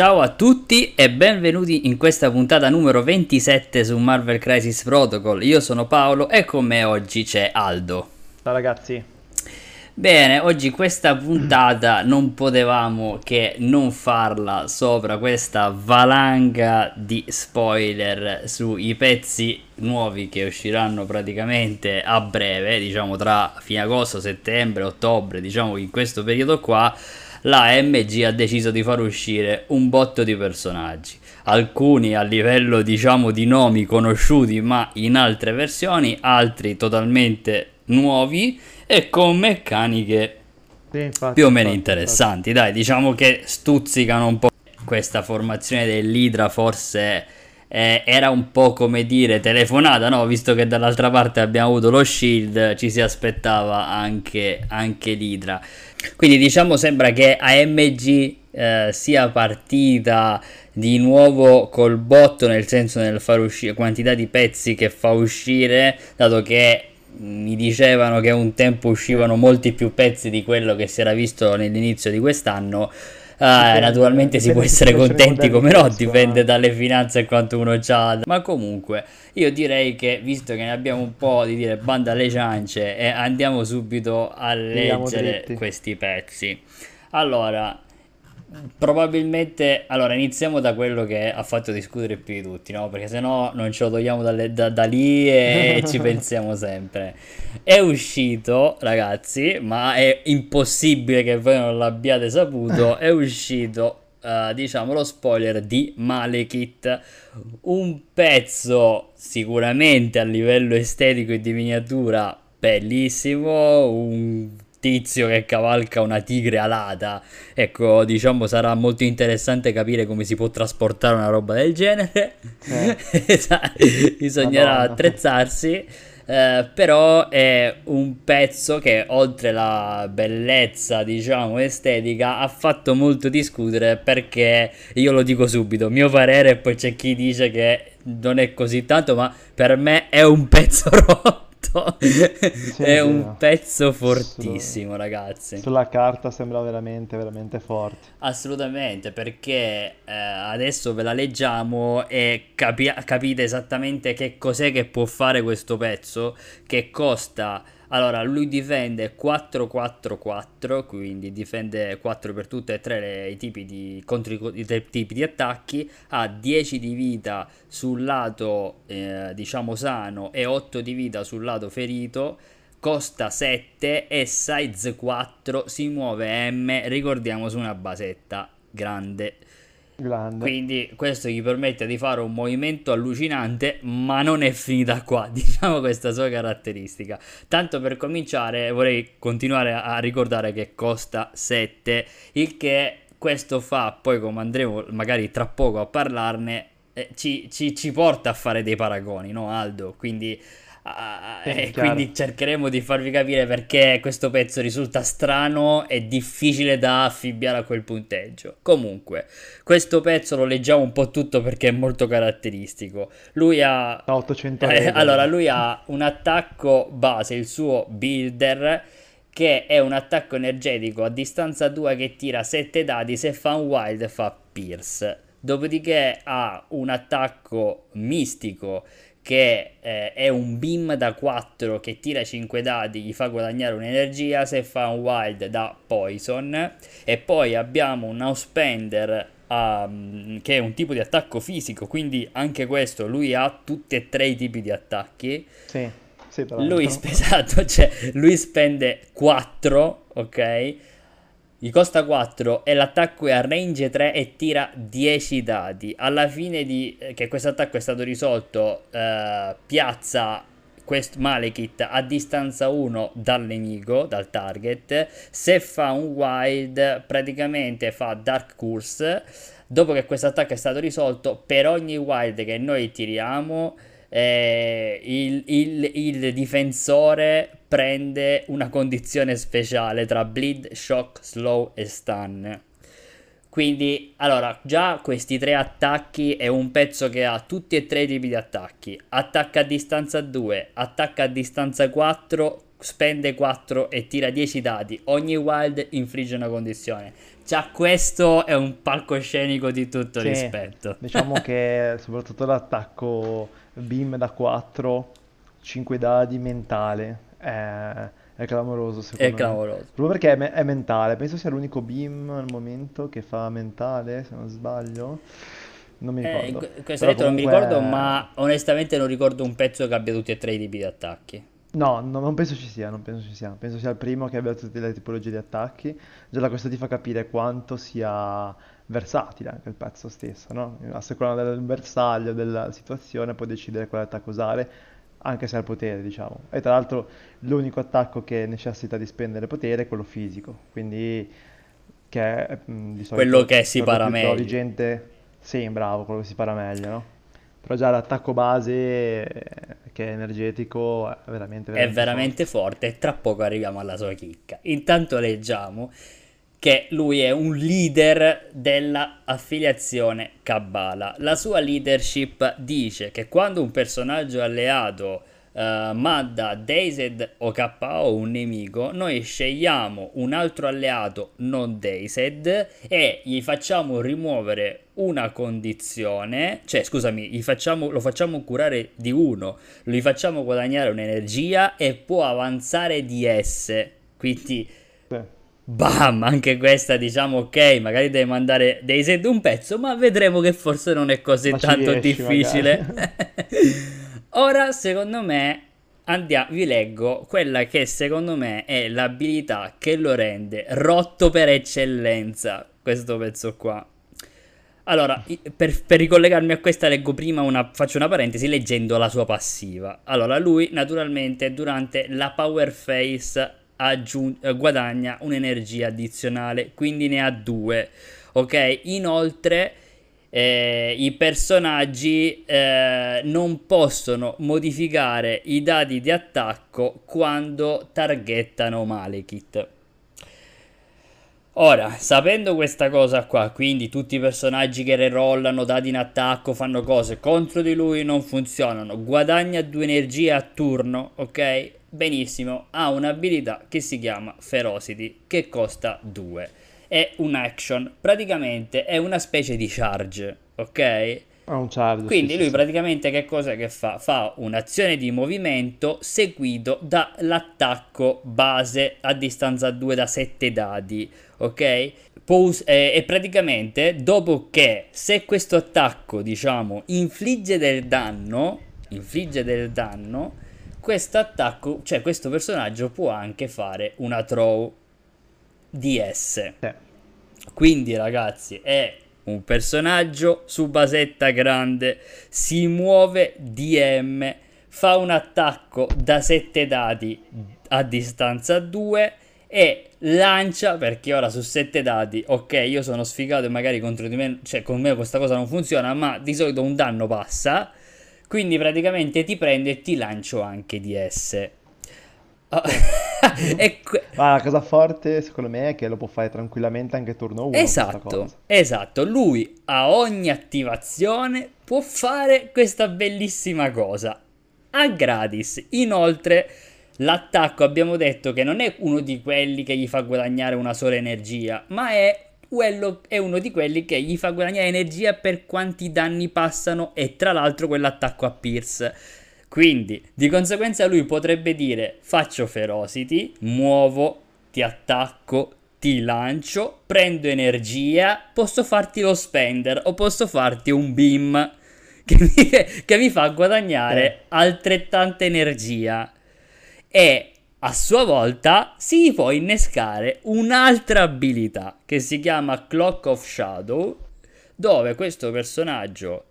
Ciao a tutti e benvenuti in questa puntata numero 27 su Marvel Crisis Protocol. Io sono Paolo e con me oggi c'è Aldo. Ciao ragazzi. Bene, oggi questa puntata non potevamo che non farla sopra questa valanga di spoiler sui pezzi nuovi che usciranno praticamente a breve, diciamo tra fine agosto, settembre, ottobre, diciamo in questo periodo qua la MG ha deciso di far uscire un botto di personaggi. Alcuni a livello diciamo di nomi conosciuti ma in altre versioni, altri totalmente nuovi e con meccaniche sì, infatti, più o meno infatti, interessanti. Infatti. Dai, diciamo che stuzzicano un po' questa formazione dell'Idra, forse eh, era un po' come dire telefonata, no? Visto che dall'altra parte abbiamo avuto lo Shield, ci si aspettava anche, anche l'Idra. Quindi diciamo sembra che AMG eh, sia partita di nuovo col botto, nel senso nel far uscire quantità di pezzi che fa uscire, dato che mi dicevano che un tempo uscivano molti più pezzi di quello che si era visto nell'inizio di quest'anno. Ah, naturalmente si può essere contenti come no, dipende dalle finanze e quanto uno ha. Ma comunque, io direi che visto che ne abbiamo un po' di dire banda alle ciance, e andiamo subito a leggere questi pezzi. Allora, Probabilmente, allora iniziamo da quello che ha fatto discutere più di tutti, no? Perché se no non ce lo togliamo dalle, da, da, lì e ci pensiamo sempre. È uscito, ragazzi, ma è impossibile che voi non l'abbiate saputo. È uscito, uh, diciamo, lo spoiler di Malekith. Un pezzo sicuramente a livello estetico e di miniatura bellissimo. Un tizio che cavalca una tigre alata. Ecco, diciamo sarà molto interessante capire come si può trasportare una roba del genere. Eh. Bisognerà Madonna. attrezzarsi. Eh, però è un pezzo che oltre la bellezza diciamo estetica ha fatto molto discutere perché io lo dico subito mio parere poi c'è chi dice che non è così tanto ma per me è un pezzo rotto fatto. Sì, è un pezzo fortissimo, Su, ragazzi. Sulla carta sembra veramente, veramente forte. Assolutamente, perché eh, adesso ve la leggiamo e capi- capite esattamente che cos'è che può fare questo pezzo, che costa allora, lui difende 4-4-4, quindi difende 4 per tutte e tre le, i, tipi di, contro i, i tipi di attacchi, ha 10 di vita sul lato, eh, diciamo, sano e 8 di vita sul lato ferito, costa 7 e size 4, si muove M, ricordiamo su una basetta grande. Grande. Quindi questo gli permette di fare un movimento allucinante, ma non è finita qua, diciamo questa sua caratteristica. Tanto per cominciare vorrei continuare a ricordare che costa 7, il che questo fa, poi come andremo magari tra poco a parlarne, eh, ci, ci, ci porta a fare dei paragoni, no Aldo? Quindi Uh, e quindi cercheremo di farvi capire perché questo pezzo risulta strano e difficile da affibbiare a quel punteggio. Comunque, questo pezzo lo leggiamo un po' tutto perché è molto caratteristico. Lui ha 800 eh, allora lui ha un attacco base, il suo builder che è un attacco energetico a distanza 2 che tira 7 dadi, se fa un wild fa pierce. Dopodiché ha un attacco mistico che eh, è un beam da 4 che tira 5 dadi, gli fa guadagnare un'energia, se fa un wild da poison e poi abbiamo un outspender um, che è un tipo di attacco fisico, quindi anche questo lui ha tutti e tre i tipi di attacchi. Sì, sì lui, esatto, cioè, lui spende 4, ok? Gli costa 4 e l'attacco è a range 3 e tira 10 dadi. Alla fine di eh, che questo attacco è stato risolto, eh, piazza quest Malekith a distanza 1 dal nemico, dal target. Se fa un wild, praticamente fa Dark Curse. Dopo che questo attacco è stato risolto, per ogni wild che noi tiriamo eh, il, il, il, difensore prende una condizione speciale tra bleed, shock, slow e stun. Quindi, allora, già questi tre attacchi è un pezzo che ha tutti e tre i tipi di attacchi. Attacca a distanza 2, attacca a distanza 4 spende 4 e tira 10 dadi. Ogni wild infligge una condizione. Già questo è un palcoscenico di tutto Sì, rispetto. diciamo che soprattutto l'attacco beam da 4, 5 dadi mentale è, è clamoroso È secondo me. clamoroso. Proprio perché è, me- è mentale, penso sia l'unico beam al momento che fa mentale, se non sbaglio. Non mi Eh, ricordo. in questo momento non mi ricordo, ma onestamente non ricordo un pezzo che abbia tutti e tre i tipi di attacchi. No, no, non penso ci sia, non penso ci sia. Penso sia il primo che abbia tutte le tipologie di attacchi. Già da questo ti fa capire quanto sia versatile anche il pezzo stesso, no? A seconda del bersaglio, della situazione, puoi decidere quale attacco usare, anche se ha il potere, diciamo. E tra l'altro l'unico attacco che necessita di spendere potere è quello fisico, quindi che è mm, di Quello solito che si quello para meglio. gente... Sì, bravo, quello che si para meglio, no? Però già l'attacco base, eh, che è energetico, è veramente, È veramente forte. veramente forte e tra poco arriviamo alla sua chicca. Intanto leggiamo che lui è un leader della affiliazione Kabbala. La sua leadership dice che quando un personaggio alleato eh, manda Dazed o KO un nemico, noi scegliamo un altro alleato non Dazed e gli facciamo rimuovere una condizione, cioè scusami, facciamo, lo facciamo curare di uno, gli facciamo guadagnare un'energia e può avanzare di esse. Quindi. Bam, anche questa diciamo ok, magari deve mandare dei set un pezzo, ma vedremo che forse non è così Ma tanto riesci, difficile. Ora, secondo me, andiamo, vi leggo quella che secondo me è l'abilità che lo rende rotto per eccellenza, questo pezzo qua. Allora, per, per ricollegarmi a questa leggo prima una, faccio una parentesi leggendo la sua passiva. Allora, lui naturalmente durante la power phase aggiun- eh, guadagna un'energia addizionale, quindi ne ha due. Ok? Inoltre, eh, i personaggi eh, non possono modificare i dati di attacco quando targettano Malekith. Ora, sapendo questa cosa qua, quindi tutti i personaggi che rerollano dati in attacco, fanno cose contro di lui, non funzionano, guadagna due energie a turno, ok? Benissimo, ha un'abilità che si chiama Ferocity, che costa 2. È un action, praticamente è una specie di charge, ok? Ha un charge, Quindi sì, lui sì. praticamente che cosa che fa? Fa un'azione di movimento seguito dall'attacco base a distanza 2 da 7 dadi, ok? Può us- eh, e praticamente dopo che se questo attacco, diciamo, infligge del danno, infligge del danno, questo attacco, cioè questo personaggio può anche fare una throw DS. Sì. Quindi, ragazzi, è un personaggio su basetta grande, si muove DM, fa un attacco da 7 dati a distanza 2 e lancia perché ora su 7 dati, ok, io sono sfigato e magari contro di me, cioè con me questa cosa non funziona, ma di solito un danno passa. Quindi praticamente ti prendo e ti lancio anche DS. E que- Ma la cosa forte, secondo me, è che lo può fare tranquillamente anche turno 1 questa Esatto, esatto. Lui a ogni attivazione può fare questa bellissima cosa a gratis. Inoltre, l'attacco abbiamo detto che non è uno di quelli che gli fa guadagnare una sola energia, ma è quello è uno di quelli che gli fa guadagnare energia per quanti danni passano e tra l'altro quell'attacco a Pierce. Quindi, di conseguenza lui potrebbe dire faccio ferocity, muovo, ti attacco, ti lancio, prendo energia, posso farti lo spender o posso farti un beam che mi, che mi fa guadagnare altrettanta energia. E a sua volta si può innescare un'altra abilità che si chiama Clock of Shadow, dove questo personaggio,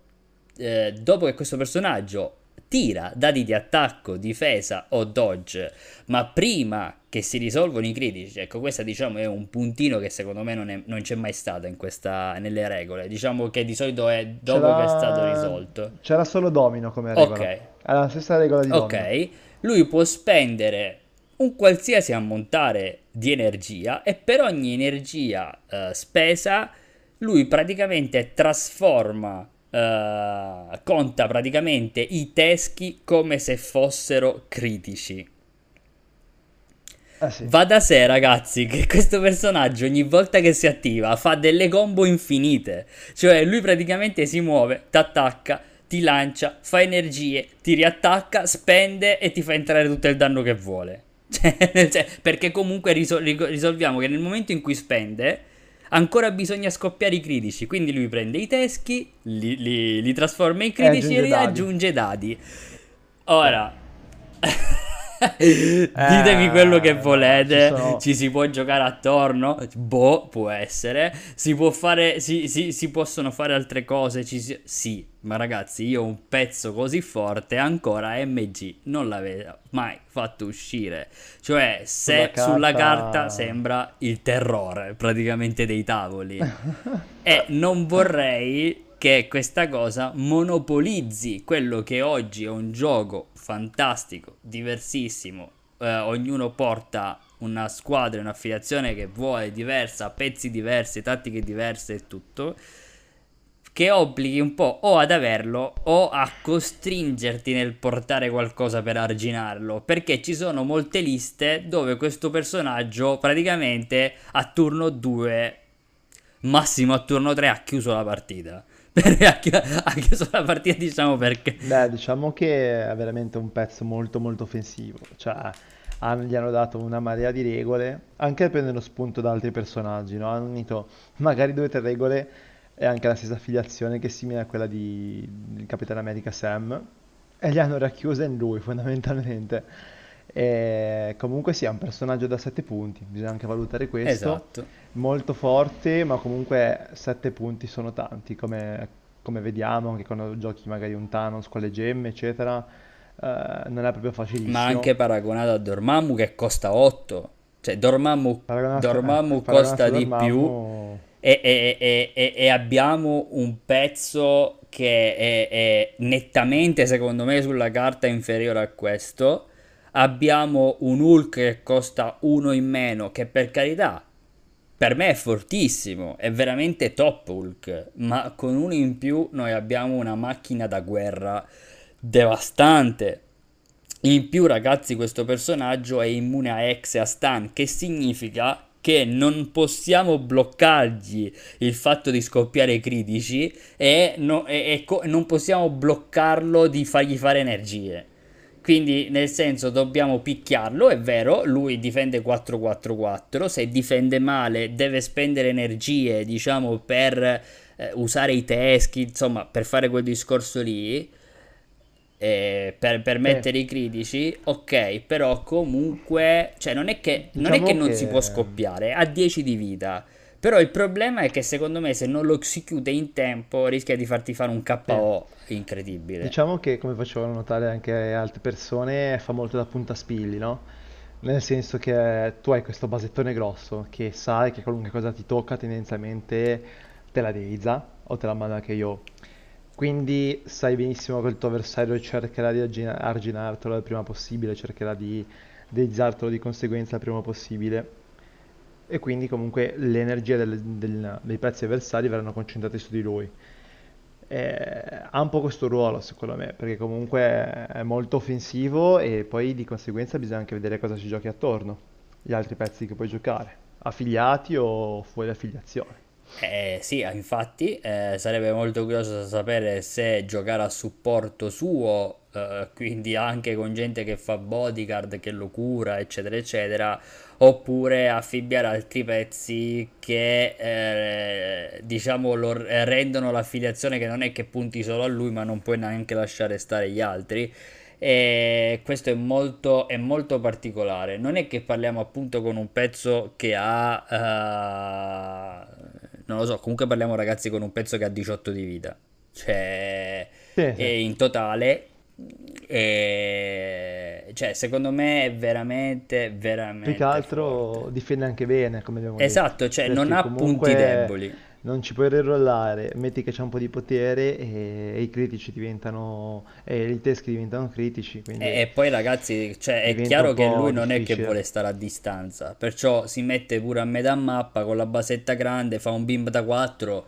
eh, dopo che questo personaggio tira dati di attacco, difesa o dodge, ma prima che si risolvono i critici, ecco questo diciamo è un puntino che secondo me non, è- non c'è mai stato in questa, nelle regole, diciamo che di solito è dopo C'era- che è stato risolto. C'era solo domino come regola. Ok. È la stessa regola di domino. Ok, lui può spendere un qualsiasi ammontare di energia e per ogni energia eh, spesa lui praticamente trasforma, eh, conta praticamente i teschi come se fossero critici. Eh sì. Va da sé, ragazzi, che questo personaggio ogni volta che si attiva fa delle combo infinite. Cioè, lui praticamente si muove, ti attacca, ti lancia, fa energie, ti riattacca, spende e ti fa entrare tutto il danno che vuole. Cioè, cioè, perché comunque risol- risolviamo che nel momento in cui spende, ancora bisogna scoppiare i critici. Quindi lui prende i teschi, li, li, li trasforma in critici e, e aggiunge dadi. Ora. Ditemi eh, quello che volete. Ci, ci, si può giocare attorno. Boh, può essere. Si può fare. Si, si, si possono fare altre cose. Si... Sì, ma ragazzi, io un pezzo così forte ancora MG non l'avevo mai fatto uscire. Cioè, se carta, sulla carta sembra il terrore praticamente dei tavoli. e non vorrei che questa cosa monopolizzi quello che oggi è un gioco fantastico, diversissimo. Eh, ognuno porta una squadra, un'affiliazione che vuole diversa, pezzi diversi, tattiche diverse e tutto. Che obblighi un po' o ad averlo o a costringerti nel portare qualcosa per arginarlo. Perché ci sono molte liste dove questo personaggio praticamente a turno 2, massimo a turno 3, ha chiuso la partita. Ha chiuso la partita diciamo perché beh diciamo che è veramente un pezzo molto molto offensivo cioè gli hanno dato una marea di regole anche prendendo spunto da altri personaggi no? hanno unito magari due o tre regole e anche la stessa affiliazione che è simile a quella di, di Capitano America Sam e li hanno racchiuse in lui fondamentalmente e comunque è un personaggio da 7 punti, bisogna anche valutare questo. Esatto. Molto forte, ma comunque 7 punti sono tanti, come, come vediamo anche quando giochi magari un Thanos con le gemme, eccetera. Eh, non è proprio facilissimo. Ma anche paragonato a Dormammu che costa 8. Cioè Dormammu, Dormammu eh, costa di Dormammu... più e, e, e, e, abbiamo un pezzo che è, è nettamente secondo me sulla carta inferiore a questo abbiamo un Hulk che costa uno in meno, che per carità per me è fortissimo, è veramente top Hulk, ma con uno in più noi abbiamo una macchina da guerra devastante. In più, ragazzi, questo personaggio è immune a X e a stun, che significa che non possiamo bloccargli il fatto di scoppiare i critici e, no, e, e non possiamo bloccarlo di fargli fare energie. Quindi, nel senso, dobbiamo picchiarlo, è vero, lui difende 4-4-4, se difende male deve spendere energie, diciamo, per eh, usare i teschi, insomma, per fare quel discorso lì, eh, per, per mettere eh. i critici, ok, però comunque, cioè non è che, diciamo non, è che, che non si può scoppiare, ha 10 di vita. Però il problema è che secondo me se non lo si chiude in tempo rischia di farti fare un KO eh. incredibile. Diciamo che come facevano notare anche altre persone fa molto da puntaspilli, no? Nel senso che tu hai questo basettone grosso che sai che qualunque cosa ti tocca tendenzialmente te la deizza o te la manda anche io. Quindi sai benissimo che il tuo avversario cercherà di arginartelo il prima possibile, cercherà di deizzartelo di conseguenza il prima possibile e quindi comunque le energie del, del, dei pezzi avversari verranno concentrate su di lui. E ha un po' questo ruolo secondo me, perché comunque è molto offensivo e poi di conseguenza bisogna anche vedere cosa ci giochi attorno, gli altri pezzi che puoi giocare, affiliati o fuori affiliazione. Eh, sì, infatti eh, sarebbe molto curioso sapere se giocare a supporto suo, eh, quindi anche con gente che fa bodyguard, che lo cura, eccetera, eccetera, oppure affibbiare altri pezzi che eh, diciamo lo rendono l'affiliazione che non è che punti solo a lui ma non puoi neanche lasciare stare gli altri. E questo è molto, è molto particolare. Non è che parliamo appunto con un pezzo che ha uh, non lo so comunque parliamo ragazzi con un pezzo che ha 18 di vita. Cioè sì, sì. in totale e, cioè, secondo me è veramente, veramente. Più che altro forte. difende anche bene, come abbiamo esatto, detto. Esatto, cioè non ha punti deboli. Non ci puoi rerollare, metti che c'è un po' di potere e, e i critici diventano. e i teschi diventano critici. E, e, poi, ragazzi, cioè, è chiaro che lui non difficile. è che vuole stare a distanza, perciò si mette pure a metà mappa con la basetta grande, fa un bimb da 4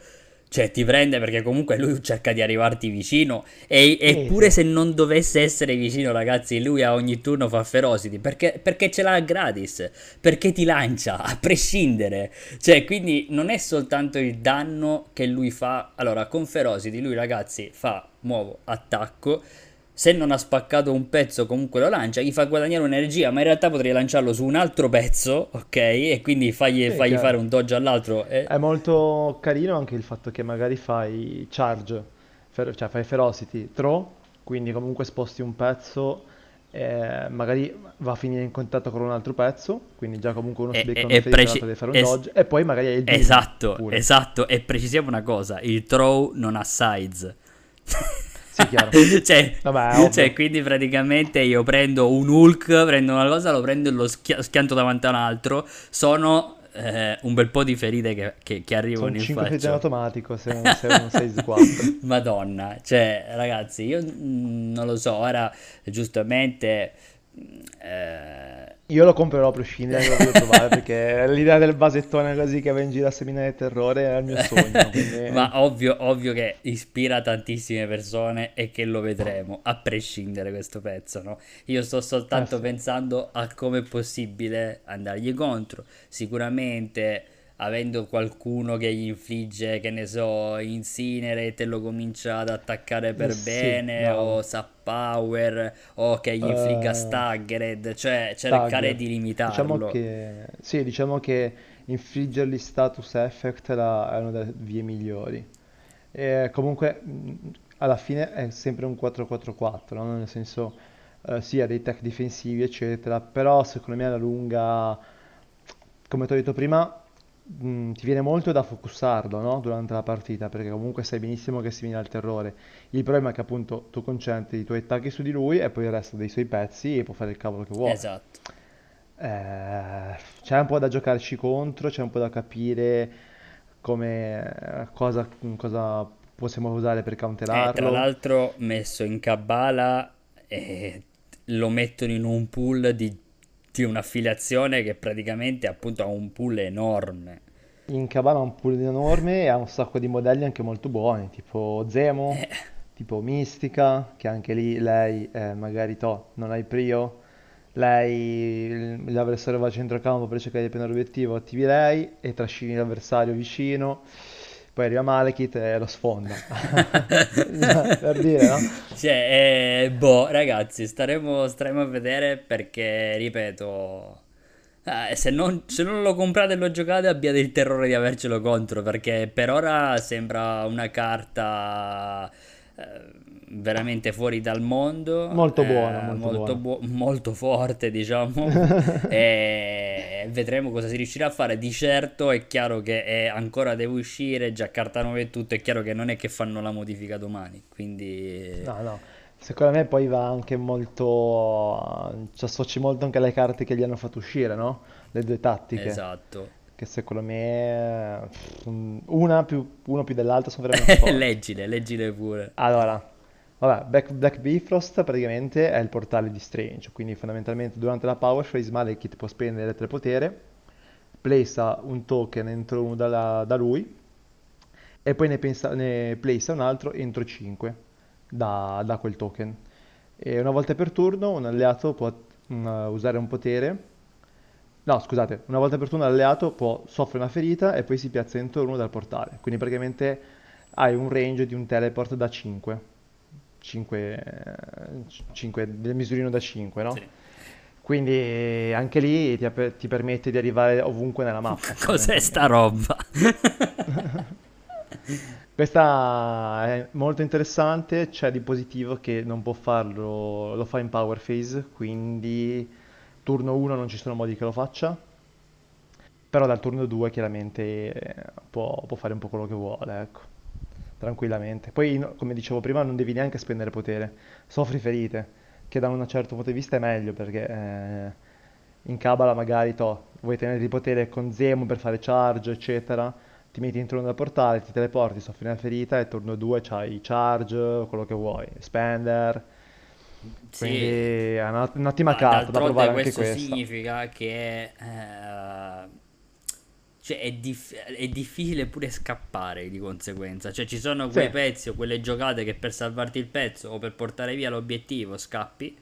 Cioè, ti prende perché comunque lui cerca di arrivarti vicino. E, eppure se non dovesse essere vicino, ragazzi, lui a ogni turno fa ferocity. Perché, perché ce l'ha gratis. Perché ti lancia, a prescindere. Cioè, quindi non è soltanto il danno che lui fa. Allora, con ferocity lui, ragazzi, fa, muovo, attacco. Se non ha spaccato un pezzo, comunque lo lancia, gli fa guadagnare un'energia, ma in realtà potrei lanciarlo su un altro pezzo, ok? E quindi fagli, Sì, fagli fare un dodge all'altro. E... È molto carino anche il fatto che magari fai charge, fer- cioè fai ferocity, throw, quindi comunque sposti un pezzo, eh, magari va a finire in contatto con un altro pezzo, quindi già comunque uno si becca una preci- deve fare un es- dodge, e poi magari hai il Esatto, pure. esatto. E precisiamo una cosa: il throw non ha sides. Sì, chiaro. cioè, Vabbè, cioè, quindi praticamente io prendo un Hulk, prendo una cosa, lo prendo e lo schia- schianto davanti a un altro. Sono eh, un bel po' di ferite che, che- che arrivano Sono in 5 ferite in faccia. automatico se non sei un 6-4. Madonna, cioè, ragazzi, io mm, non lo so. Ora, giustamente. eh, Io lo comprerò a prescindere, lo voglio provare perché l'idea del basettone così che va in giro a seminare terrore è il mio sogno. quindi- Ma ovvio, ovvio che ispira tantissime persone e che lo vedremo, a prescindere questo pezzo, no? Io sto soltanto Eh sì. pensando a come è possibile andargli contro. Sicuramente avendo qualcuno che gli infligge, che ne so, Incinerate e lo comincia ad attaccare per Eh sì, bene, bravo. o Sap Power, o che gli infligga Eh, Staggered, cioè cercare Stagger. di Diciamo limitarlo. che, sì, diciamo che infliggergli status effect è, la- è una delle vie migliori. E comunque, alla fine è sempre un 4-4-4, no? Nel senso, eh, sì, ha dei tech difensivi, eccetera, però secondo me alla lunga, come ti ho detto prima, mh, ti viene molto da focussarlo, no? Durante la partita, perché comunque sai benissimo che si viene al terrore. Il problema è che appunto tu concentri i tuoi attacchi su di lui e poi il resto dei suoi pezzi e può fare il cavolo che vuole. Esatto. Eh, c'è un po' da giocarci contro, c'è un po' da capire come, cosa, cosa possiamo usare per Eh, tra counterarlo. l'altro messo in Kabbalah e lo mettono in un pool di un'affiliazione che praticamente appunto ha un pool enorme. In Cabana ha un pool enorme e ha un sacco di modelli anche molto buoni, tipo Zemo, Eh, tipo Mistica, che anche lì lei eh, magari to, non hai prio, lei l'avversario va a centrocampo per cercare di prendere l'obiettivo, attivi lei e trascini l'avversario vicino, poi arriva Malekith e lo sfonda. Per dire, no? Cioè, eh, boh, ragazzi, staremo, staremo a vedere perché, ripeto, eh, se non, se non lo comprate e lo giocate abbiate il terrore di avercelo contro perché per ora sembra una carta eh, veramente fuori dal mondo, Molto buona, eh, molto molto, buona. buo- molto forte, diciamo, e vedremo cosa si riuscirà a fare. Di certo è chiaro che è- ancora deve uscire, già carta 9 e tutto, è chiaro che non è che fanno la modifica domani, quindi... No, no, secondo me poi va anche molto, ci associ molto anche alle carte che gli hanno fatto uscire, no? Le due tattiche, Esatto. che secondo me una più, uno più dell'altra sono veramente. Leggile, leggile pure. Allora, vabbè, Black, Bifrost praticamente è il portale di Strange, quindi fondamentalmente durante la Power Phase Malekith può spendere tre potere, placea un token entro uno dalla- da lui e poi ne, pensa, ne un altro entro 5 da, da quel token. E una volta per turno un alleato può mm, usare un potere. No, scusate, una volta per turno l'alleato può soffre una ferita e poi si piazza entro uno dal portale. Quindi praticamente hai un range di un teleport da 5. 5, 5 del misurino da 5, no? Sì. Quindi eh, anche lì ti, ti permette di arrivare ovunque nella mappa, Cos'è sta roba? Questa è molto interessante, c'è di positivo che non può farlo, lo fa in power phase, quindi turno 1 non ci sono modi che lo faccia, però dal turno 2 chiaramente eh, può, può fare un po' quello che vuole, ecco, tranquillamente. Poi, come dicevo prima, non devi neanche spendere potere, soffri ferite, che da un certo punto di vista è meglio, perché eh, in Kabbalah magari to, vuoi tenere il potere con Zemo per fare charge, eccetera, ti metti in turno da portale, ti teleporti, soffri una ferita e turno 2 c'hai charge, quello che vuoi, spender, Sì, quindi è una- un'ottima ma carta da provare anche questo questa. significa che eh, cioè è, dif- è, difficile pure scappare di conseguenza. Cioè ci sono quei sì. pezzi o quelle giocate che per salvarti il pezzo o per portare via l'obiettivo scappi.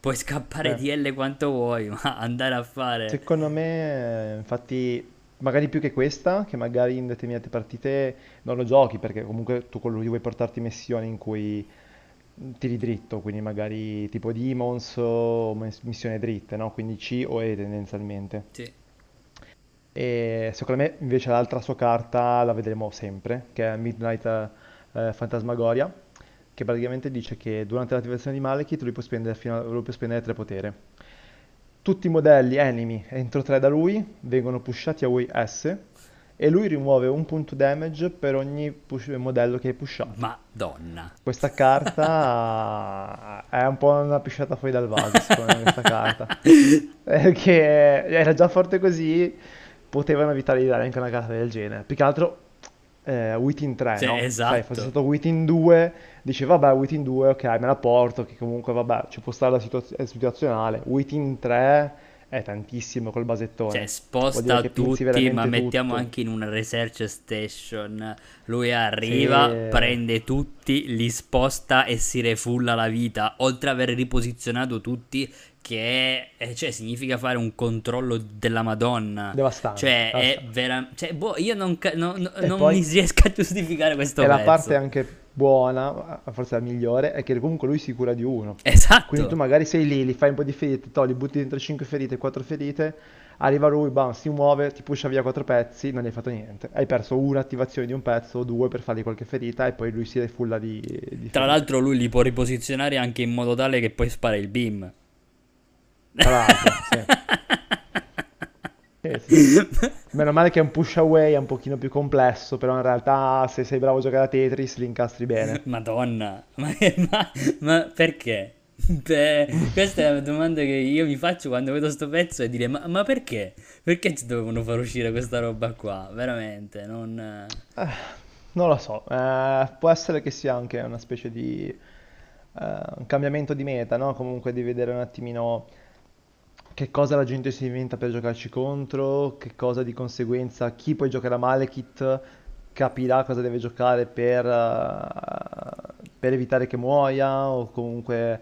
Puoi scappare sì. di L quanto vuoi, ma andare a fare... Secondo me, infatti, magari più che questa, che magari in determinate partite non lo giochi, perché comunque tu con lui vuoi portarti missioni in cui tiri dritto, quindi magari tipo Demons o missioni dritte, no? Quindi C o E tendenzialmente. Sì. E secondo me invece l'altra sua carta la vedremo sempre, che è Midnight eh, Fantasmagoria, che praticamente dice che durante l'attivazione di Malekith lui può spendere, fino a, lui può spendere 3 potere. Tutti i modelli enemy entro 3 da lui vengono pushati a Way S e lui rimuove un punto damage per ogni push- modello che hai pushato. Madonna. Questa carta è un po' una pisciata fuori dal vaso, secondo me, questa carta. Perché era già forte così potevano evitare di dare anche una carta del genere. Più che altro eh, Within 3, sì, no? Esatto. Sai, fosse stato Within 2, dice vabbè Within 2, ok, me la porto, che comunque vabbè, ci può stare la situazio- situazionale. Within 3 è tantissimo col basettone. Cioè, sposta tutti, ma mettiamo tutto. anche in una research station. Lui arriva, sì. prende tutti, li sposta e si refulla la vita. Oltre ad aver riposizionato tutti, che è, cioè, significa fare un controllo della Madonna. Devastante. Cioè, devastante. è veramente. Cioè, boh, io non, no, no, non poi, mi riesco a giustificare questo E pezzo. la parte anche buona, forse la migliore, è che comunque lui si cura di uno. Esatto. Quindi tu magari sei lì, li fai un po' di ferite, togli, butti dentro 5 ferite, 4 ferite, arriva lui, bam, si muove, ti pusha via 4 pezzi, non hai fatto niente. Hai perso un'attivazione di un pezzo o due per fargli qualche ferita e poi lui si refulla di, di Tra l'altro lui li può riposizionare anche in modo tale che poi spara il beam. Tra l'altro, sì. sì, sì. Meno male che è un push away, è un pochino più complesso, però in realtà se sei bravo a giocare a Tetris li incastri bene. Madonna, ma, ma, ma perché? Beh, questa è la domanda che io mi faccio quando vedo sto pezzo e dire ma, ma perché? Perché ci dovevano far uscire questa roba qua? Veramente, non... Eh, non lo so, eh, può essere che sia anche una specie di eh, un cambiamento di meta, no? Comunque di vedere un attimino che cosa la gente si inventa per giocarci contro, che cosa di conseguenza chi poi giocherà Malekith capirà cosa deve giocare per, uh, per evitare che muoia o comunque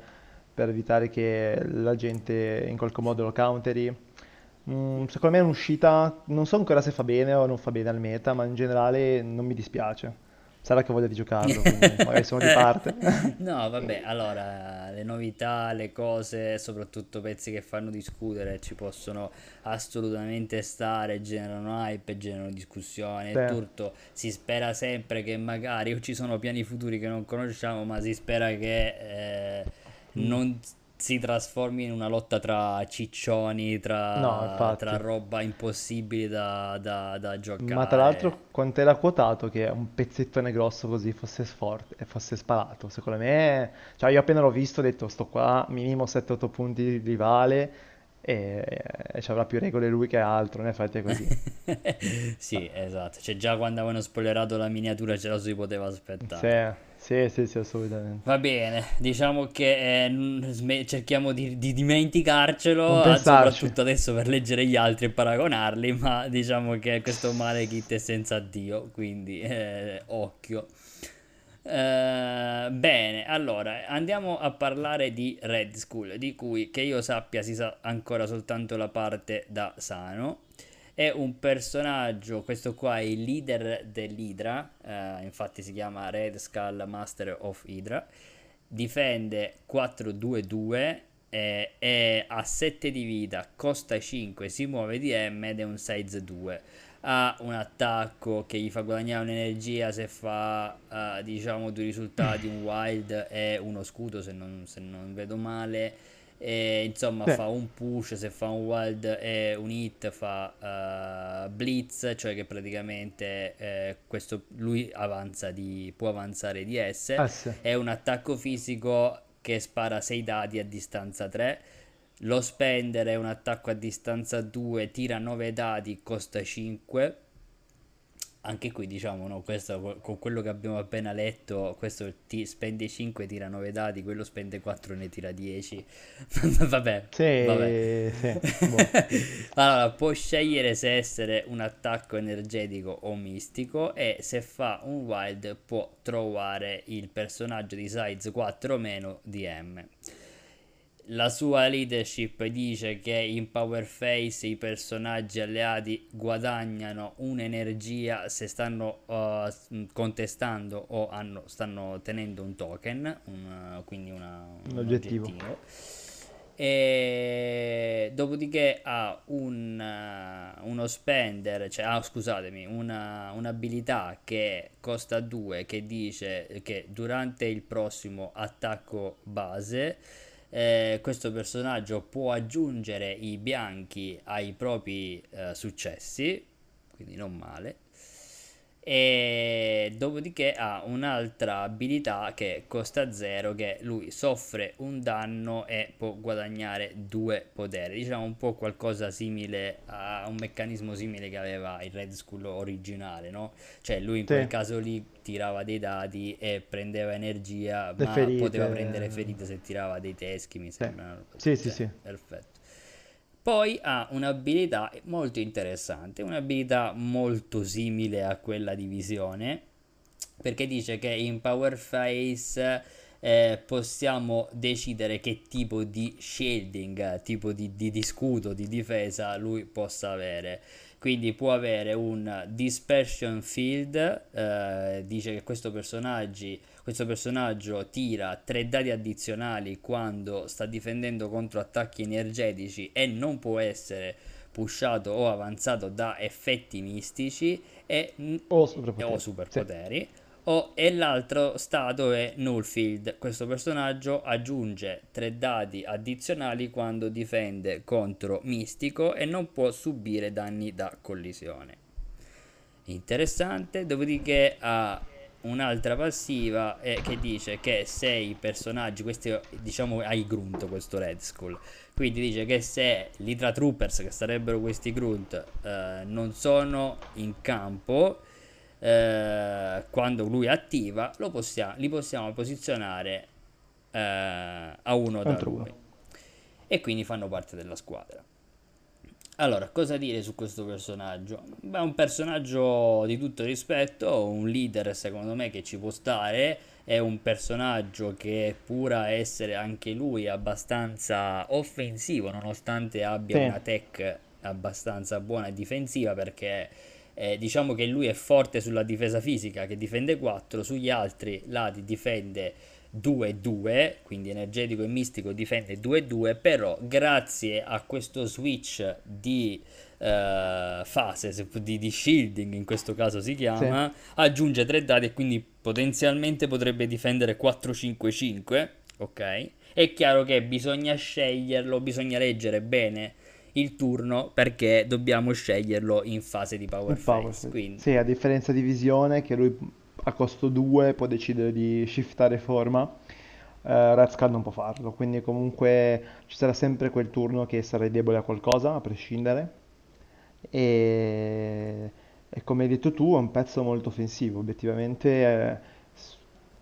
per evitare che la gente in qualche modo lo counteri. Mm, secondo me è un'uscita, non so ancora se fa bene o non fa bene al meta, ma in generale non mi dispiace. Sarà che voglia di giocarlo, magari sono di parte. no, vabbè, allora le novità, le cose, soprattutto pezzi che fanno discutere, ci possono assolutamente stare, generano hype, generano discussione e tutto. Si spera sempre che magari ci sono piani futuri che non conosciamo, ma si spera che eh, mm. non si trasformi in una lotta tra ciccioni, tra, no, tra roba impossibile da, da, da, giocare. Ma tra l'altro, quanto era quotato che un pezzettone grosso così fosse forte e fosse sparato? Secondo me, cioè io appena l'ho visto ho detto sto qua minimo 7-8 punti di rivale e, e ci avrà più regole lui che altro, in effetti è così. sì, esatto, cioè già quando avevano spoilerato la miniatura ce la si poteva aspettare. Sì. Sì, sì, sì, assolutamente. Va bene, diciamo che eh, cerchiamo di, di dimenticarcelo, soprattutto adesso per leggere gli altri e paragonarli, ma diciamo che questo male kit è senza Dio, quindi eh, occhio. Uh, bene, allora andiamo a parlare di Red School, di cui che io sappia si sa ancora soltanto la parte da Sano. È un personaggio, questo qua è il leader dell'Hydra, eh, infatti si chiama Red Skull Master of Hydra. Difende 4-2-2, eh, è a 7 di vita, costa 5, si muove di M ed è un size 2 ha un attacco che gli fa guadagnare un'energia se fa uh, diciamo due risultati un wild e uno scudo se non, se non vedo male e, insomma, Beh. fa un push, se fa un wild e un hit fa uh, blitz, cioè che praticamente eh, questo, lui avanza di, può avanzare di S. Ah, sì. È un attacco fisico che spara 6 dadi a distanza 3. Lo spender è un attacco a distanza 2, tira 9 dadi, costa 5 anche qui diciamo, no, questo, con quello che abbiamo appena letto, questo ti spende 5, tira 9 dati, quello spende 4, ne tira 10. vabbè, Sì, vabbè. sì, boh. Allora, può scegliere se essere un attacco energetico o mistico e se fa un wild può trovare il personaggio di size 4 o meno di M. La sua leadership dice che in Power Face i personaggi alleati guadagnano un'energia se stanno uh, contestando o hanno- stanno tenendo un token, un, quindi una- Un oggettivo. oggettivo. E dopodiché ha un, uh, uno spender, cioè, ah, scusatemi, una, un'abilità che costa 2 che dice che durante il prossimo attacco base eh, questo personaggio può aggiungere i bianchi ai propri eh, successi, quindi non male. E dopodiché ha un'altra abilità che costa 0, che lui soffre un danno e può guadagnare due poteri. Diciamo un po' qualcosa simile a un meccanismo simile che aveva il Red Skull originale, no? Cioè lui in Sì, quel caso lì tirava dei dati e prendeva energia, le ma poteva ferite. prendere ferite se tirava dei teschi, mi Sì, sembra. sì, sì, Cioè, sì. perfetto. Poi ha un'abilità molto interessante, un'abilità molto simile a quella di visione, perché dice che in Power Face eh, possiamo decidere che tipo di shielding, tipo di, di, di scudo, di difesa lui possa avere. Quindi può avere un Dispersion Field, eh, dice che questo, personaggi, questo personaggio tira 3 dadi addizionali quando sta difendendo contro attacchi energetici e non può essere pushato o avanzato da effetti mistici e O o superpoteri. Sì. superpoteri. O, e l'altro stato è Nullfield. Questo personaggio aggiunge 3 dadi addizionali quando difende contro mistico e non può subire danni da collisione. Interessante, dopodiché ha un'altra passiva eh, che dice che se i personaggi, questi diciamo hai Grunt questo Red Skull, quindi dice che se l'Hydra Troopers, che sarebbero questi Grunt, eh, non sono in campo, eh, quando lui attiva, lo possiamo, li possiamo posizionare eh, a uno da Contro lui. uno. E quindi fanno parte della squadra. Allora, cosa dire su questo personaggio? Beh, è un personaggio di tutto rispetto, un leader secondo me che ci può stare, è un personaggio che pur a essere anche lui abbastanza offensivo, nonostante abbia Sì. una tech abbastanza buona e difensiva, perché eh, diciamo che lui è forte sulla difesa fisica, che difende 4, sugli altri lati difende 2-2, quindi energetico e mistico difende 2-2, però grazie a questo switch di eh, fase, se- di, di shielding in questo caso si chiama, aggiunge 3 dati e quindi potenzialmente potrebbe difendere 4-5-5, ok? È chiaro che bisogna sceglierlo, bisogna leggere bene il turno perché dobbiamo sceglierlo in fase di power power phase, quindi. Sì, a differenza di visione, che lui a costo 2 può decidere di shiftare forma, eh, Red Skull non può farlo, quindi comunque ci sarà sempre quel turno che sarai debole a qualcosa, a prescindere, e, e come hai detto tu è un pezzo molto offensivo, obiettivamente eh,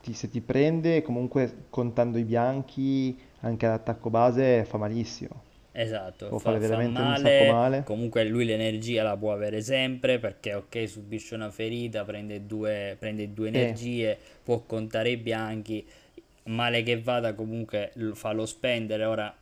ti- se ti prende comunque contando i bianchi anche all'attacco base fa malissimo, Esatto, può fa, fare fa veramente un sacco male, male. comunque lui l'energia la può avere sempre perché ok subisce una ferita, prende due, prende due Sì, energie, può contare i bianchi, male che vada comunque fa lo spendere, ora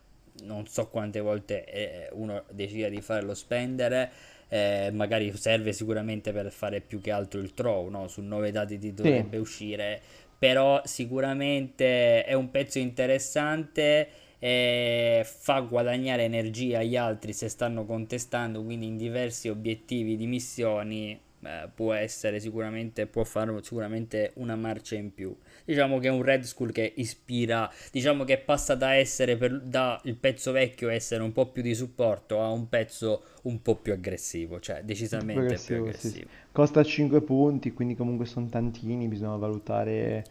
non so quante volte eh, uno decida di fare lo spendere, eh, magari serve sicuramente per fare più che altro il throw, no? Su 9 dati ti sì, dovrebbe uscire, però sicuramente è un pezzo interessante e fa guadagnare energia agli altri se stanno contestando, quindi in diversi obiettivi di missioni eh, può essere sicuramente, può fare sicuramente una marcia in più. Diciamo che è un Red Skull che ispira, diciamo che passa da essere per, da il pezzo vecchio essere un po' più di supporto a un pezzo un po' più aggressivo, cioè più decisamente più aggressivo, sì, sì. aggressivo. Costa 5 punti, quindi comunque sono tantini, bisogna valutare,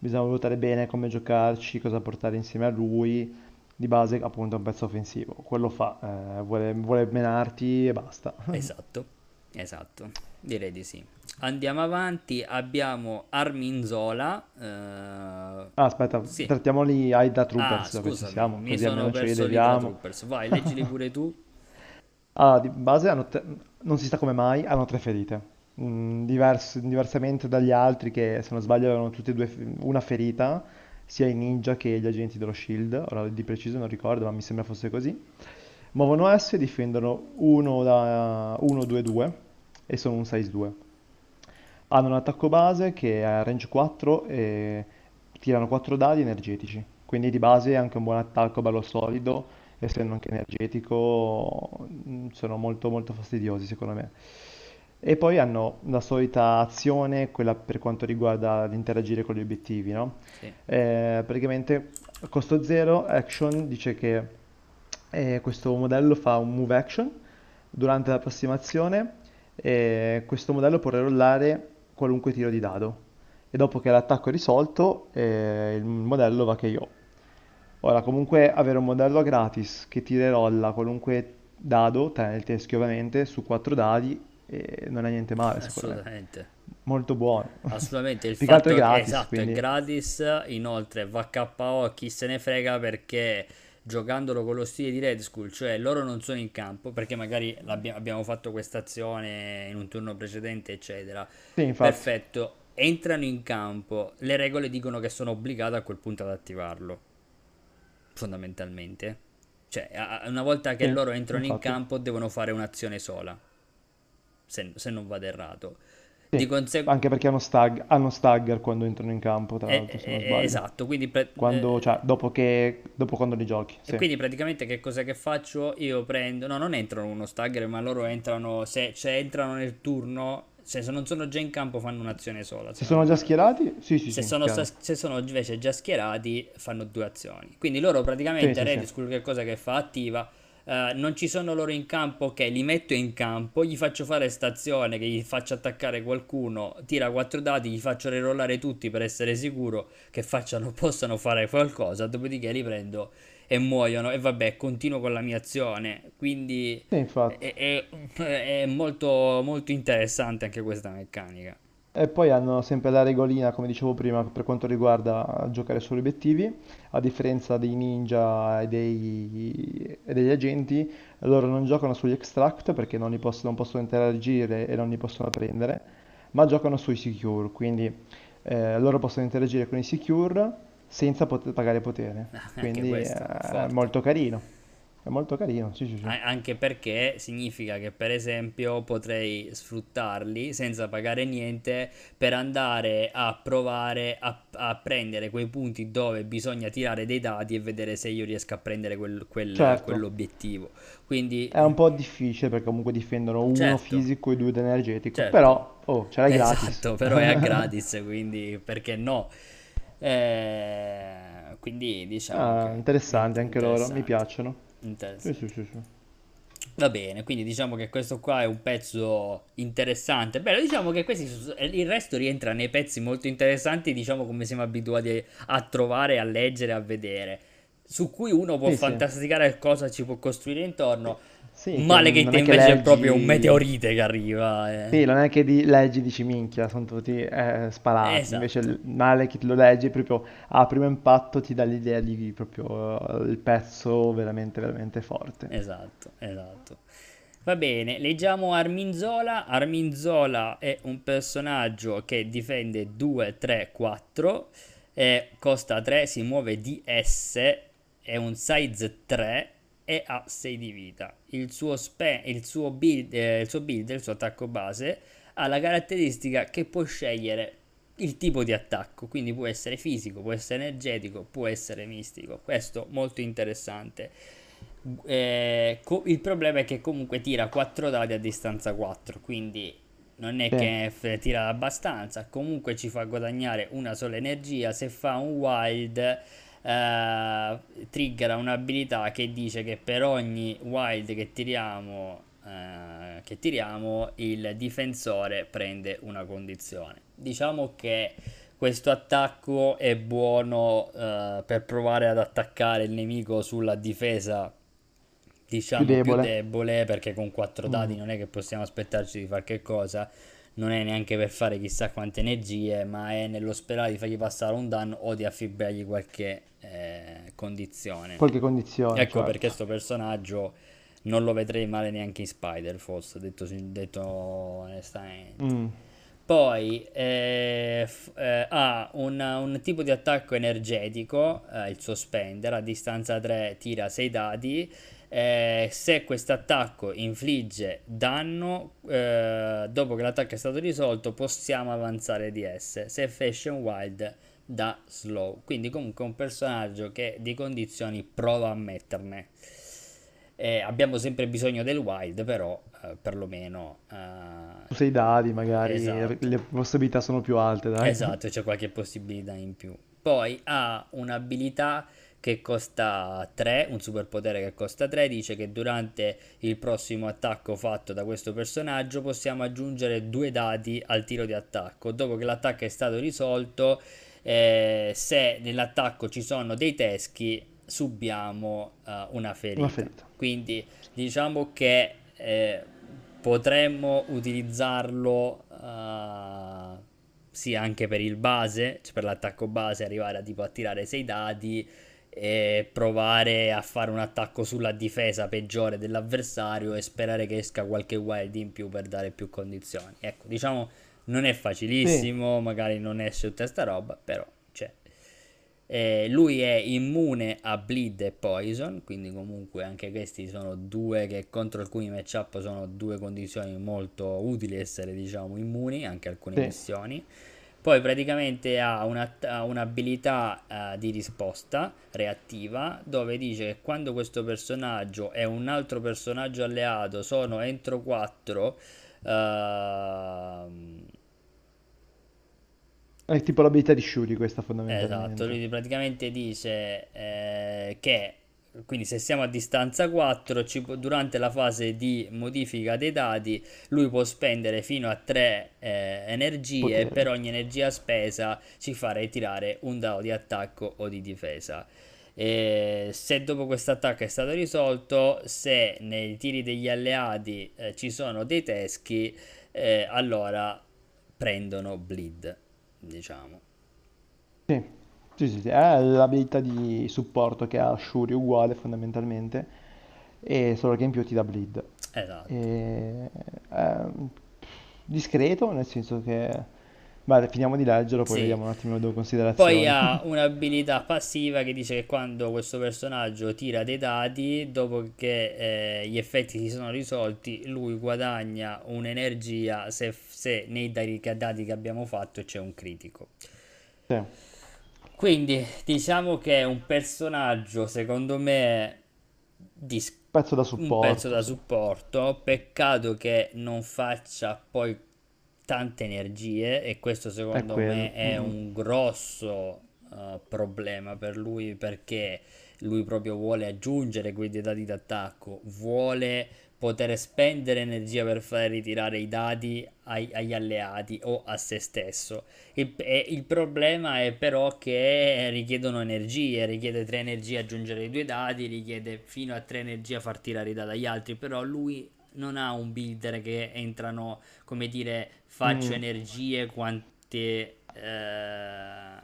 bisogna valutare bene come giocarci, cosa portare insieme a lui. Di base, appunto, è un pezzo offensivo, quello fa, eh, vuole, vuole menarti e basta. Esatto, esatto, direi di sì. Andiamo avanti, abbiamo Arminzola. Eh... Ah, aspetta, sì. trattiamoli Aida Troopers, ah, scusami, siamo, mi sono perso Troopers. Vai, leggili pure tu. Ah, di base hanno te- non si sa come mai, hanno tre ferite. Divers- diversamente dagli altri che, se non sbaglio, avevano tutti e due una ferita, sia i ninja che gli agenti dello Shield. Ora di preciso non ricordo, ma mi sembra fosse così. Muovono S, difendono 1 da 1-2-2 e sono un size 2. Hanno un attacco base che è range 4 e tirano 4 dadi energetici. Quindi di base è anche un buon attacco bello solido essendo anche energetico, mm, sono molto molto fastidiosi secondo me. E poi hanno la solita azione, quella per quanto riguarda l'interagire con gli obiettivi, no? Sì. Eh, praticamente costo 0, action dice che eh, questo modello fa un move action durante l'approssimazione e questo modello può rollare qualunque tiro di dado e dopo che l'attacco è risolto eh, il modello va che io Ora, comunque avere un modello gratis che ti rolla qualunque dado, te nel teschio ovviamente, su quattro dadi, eh, non è niente male, Assolutamente. me. Molto buono. Assolutamente, il fatto è gratis, esatto, quindi- è gratis, inoltre va KO, chi se ne frega perché giocandolo con lo stile di Red Skull, cioè loro non sono in campo perché magari abbiamo fatto questa azione in un turno precedente, eccetera. Sì. Perfetto, entrano in campo, le regole dicono che sono obbligate a quel punto ad attivarlo, fondamentalmente. Cioè, a- a- una volta che Sì, loro entrano in infatti. campo devono fare un'azione sola, se, se non vado errato. Sì, Di conseguenza... Anche perché hanno, stag- hanno stagger quando entrano in campo, tra Eh, l'altro, se non eh, sbaglio. esatto, quindi, pre- Quando, eh, cioè, dopo che, dopo quando li giochi, e sì. quindi praticamente che cosa che faccio? Io prendo, no, non entrano uno stagger, ma loro entrano, se, se entrano nel turno, se, se non sono già in campo fanno un'azione sola. Se sono già schierati? Sì, sì, Se sì, sono, sta- se sono invece già schierati, fanno due azioni. Quindi loro praticamente, Sì, sì, Red sì. Skull che cosa che fa? Attiva. Eh, non ci sono loro in campo, ok, li metto in campo, gli faccio fare stazione, che gli faccio attaccare qualcuno, tira quattro dati, gli faccio rerollare tutti per essere sicuro che facciano, possano fare qualcosa, dopodiché li prendo e muoiono e vabbè, continuo con la mia azione. Quindi Sì, è, è- è molto, molto interessante anche questa meccanica. E poi hanno sempre la regolina, come dicevo prima, per quanto riguarda giocare sugli obiettivi, a differenza dei ninja e, dei- e degli agenti, loro non giocano sugli extract perché non, li possono, non possono interagire e non li possono prendere, ma giocano sui secure, quindi eh, loro possono interagire con i secure senza pot- pagare potere. Anche Quindi eh, è forte. molto carino. È molto carino, sì, sì, sì. Anche perché significa che, per esempio, potrei sfruttarli senza pagare niente per andare a provare a, a prendere quei punti dove bisogna tirare dei dati e vedere se io riesco a prendere quel- quel- Certo. quell'obiettivo. Quindi, È un po' difficile perché comunque difendono uno Certo. fisico e due energetico, Certo. però oh, ce l'hai gratis. esatto, però è a gratis, quindi perché no? Eh, quindi diciamo Ah, che interessante anche loro, mi interessante, piacciono. Sì, sì, sì, sì. Va bene, quindi diciamo che questo qua è un pezzo interessante. Bello, diciamo che questi, il resto rientra nei pezzi molto interessanti, diciamo come siamo abituati a trovare, a leggere, a vedere, su cui uno può Sì, sì. fantasticare cosa ci può costruire intorno. Sì, che Male che non te è invece proprio un leggi- meteorite che arriva. eh. Sì, non è che di- leggi e dici minchia, sono tutti eh, sparati, Esatto. invece il male che lo leggi proprio a primo impatto ti dà l'idea di proprio il pezzo veramente, veramente forte. Esatto, esatto. Va bene, leggiamo Arminzola. Arminzola è un personaggio che difende 2, 3, 4, eh, costa 3, si muove DS, è un size 3 e ha 6 di vita. Il suo, spe- il suo build, eh, il suo build, il suo attacco base, ha la caratteristica che può scegliere il tipo di attacco, quindi può essere fisico, può essere energetico, può essere mistico. Questo molto interessante. Eh, co- il problema è che comunque tira 4 dadi a distanza 4, quindi non è che tira abbastanza, comunque ci fa guadagnare una sola energia. Se fa un wild, eh, triggera un'abilità che dice che per ogni wild che tiriamo, eh, che tiriamo, il difensore prende una condizione. Diciamo che questo attacco è buono eh, per provare ad attaccare il nemico sulla difesa diciamo Più più debole. debole perché con 4 dadi Mm. non è che possiamo aspettarci di fare che cosa non è neanche per fare chissà quante energie, ma è nello sperare di fargli passare un danno o di affibbiargli qualche eh, condizione. Qualche condizione. Ecco certo. perché questo personaggio non lo vedrei male neanche in Spider Force, detto, detto onestamente. Mm. Poi eh, f- eh, ha un, un tipo di attacco energetico, eh, il Suspender, a distanza 3 tira 6 dadi. Eh, se questo attacco infligge danno, eh, dopo che l'attacco è stato risolto, possiamo avanzare di S. Se Fashion Wild da slow. Quindi comunque un personaggio che di condizioni prova a metterne. Eh, abbiamo sempre bisogno del wild, però eh, perlomeno... eh, sei dadi, magari Esatto. le possibilità sono più alte, dai. Esatto, c'è qualche possibilità in più. Poi ha un'abilità che costa 3, un superpotere che costa 3, dice che durante il prossimo attacco fatto da questo personaggio possiamo aggiungere due dadi al tiro di attacco. Dopo che l'attacco è stato risolto, eh, se nell'attacco ci sono dei teschi, subiamo eh, una ferita. Una ferita. Quindi diciamo che eh, potremmo utilizzarlo eh, sì anche per il base, cioè per l'attacco base, arrivare a tipo a tirare 6 dadi e provare a fare un attacco sulla difesa peggiore dell'avversario e sperare che esca qualche wild in più per dare più condizioni. Ecco, diciamo non è facilissimo, magari non esce tutta sta roba, però c'è. Eh, lui è immune a bleed e poison, quindi comunque anche questi sono due che contro alcuni matchup sono due condizioni molto utili essere diciamo immuni, anche alcune Sì. missioni. Poi praticamente ha una- ha un'abilità eh, di risposta reattiva dove dice che quando questo personaggio e un altro personaggio alleato sono entro 4 È tipo l'abilità di Shuri questa Esatto, fondamentalmente. lui praticamente dice eh, che quindi se siamo a distanza 4 ci durante la fase di modifica dei dati lui può spendere fino a 3 energie e Potere. per ogni energia spesa ci fa ritirare un dado di attacco o di difesa. E se dopo questo attacco è stato risolto, se nei tiri degli alleati eh, ci sono dei teschi, eh, allora prendono bleed, diciamo. Sì, sì, sì, sì, è l'abilità di supporto che ha Shuri uguale fondamentalmente, e solo che in più ti dà bleed. Esatto. E, ehm, discreto, nel senso che... Vale, finiamo di leggerlo, poi Sì. vediamo un attimo le due considerazioni. Poi ha un'abilità passiva che dice che quando questo personaggio tira dei dadi, dopo che eh, gli effetti si sono risolti, lui guadagna un'energia se, se nei dadi che abbiamo fatto c'è un critico. Sì. Quindi diciamo che è un personaggio, secondo me, di Pezzo da un supporto. pezzo da supporto. Peccato che non faccia poi tante energie e questo secondo quello. me è Mm. un grosso eh, problema per lui perché lui proprio vuole aggiungere quei dati d'attacco, vuole poter spendere energia per fare ritirare i dati ai- agli alleati o a se stesso. Il, e il problema è però che richiedono energie, richiede 3 energie aggiungere i due dati, richiede fino a 3 energie far tirare i dati agli altri, però lui non ha un builder che entrano, come dire, faccio Mm. energie quante... eh,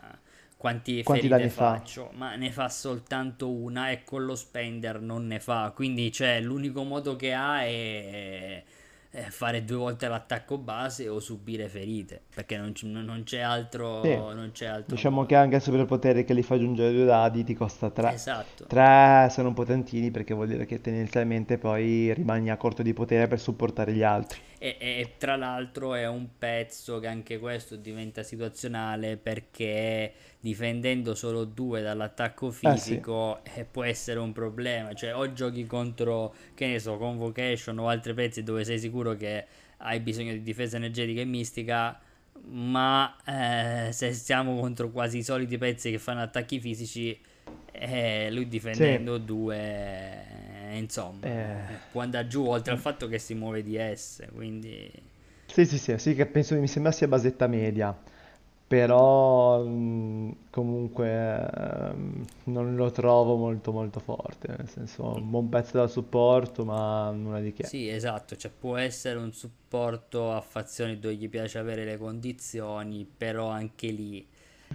quanti Quanti ferite danni fa? faccio, ma ne fa soltanto una e con lo spender non ne fa. Quindi, cioè, l'unico modo che ha è, è fare due volte l'attacco base o subire ferite, perché non, c- non c'è altro, Sì. non c'è altro Diciamo modo. che anche il superpotere che li fa aggiungere due dadi ti costa 3. Esatto. 3 sono potentini perché vuol dire che tendenzialmente poi rimani a corto di potere per supportare gli altri. E, e tra l'altro è un pezzo che anche questo diventa situazionale perché difendendo solo due dall'attacco Eh sì, fisico eh, può essere un problema. Cioè, o giochi contro, che ne so, Convocation o altri pezzi dove sei sicuro che hai bisogno di difesa energetica e mistica, ma eh, se stiamo contro quasi i soliti pezzi che fanno attacchi fisici, eh, lui sì, difendendo due, eh, insomma, eh, eh, può andare giù oltre al fatto che si muove di S, quindi sì, sì, sì, sì, che penso mi sembra sia basetta media. però mh, comunque ehm, non lo trovo molto molto forte, nel senso un buon pezzo da supporto, ma nulla di che. Sì, esatto, cioè può essere un supporto a fazioni dove gli piace avere le condizioni, però anche lì,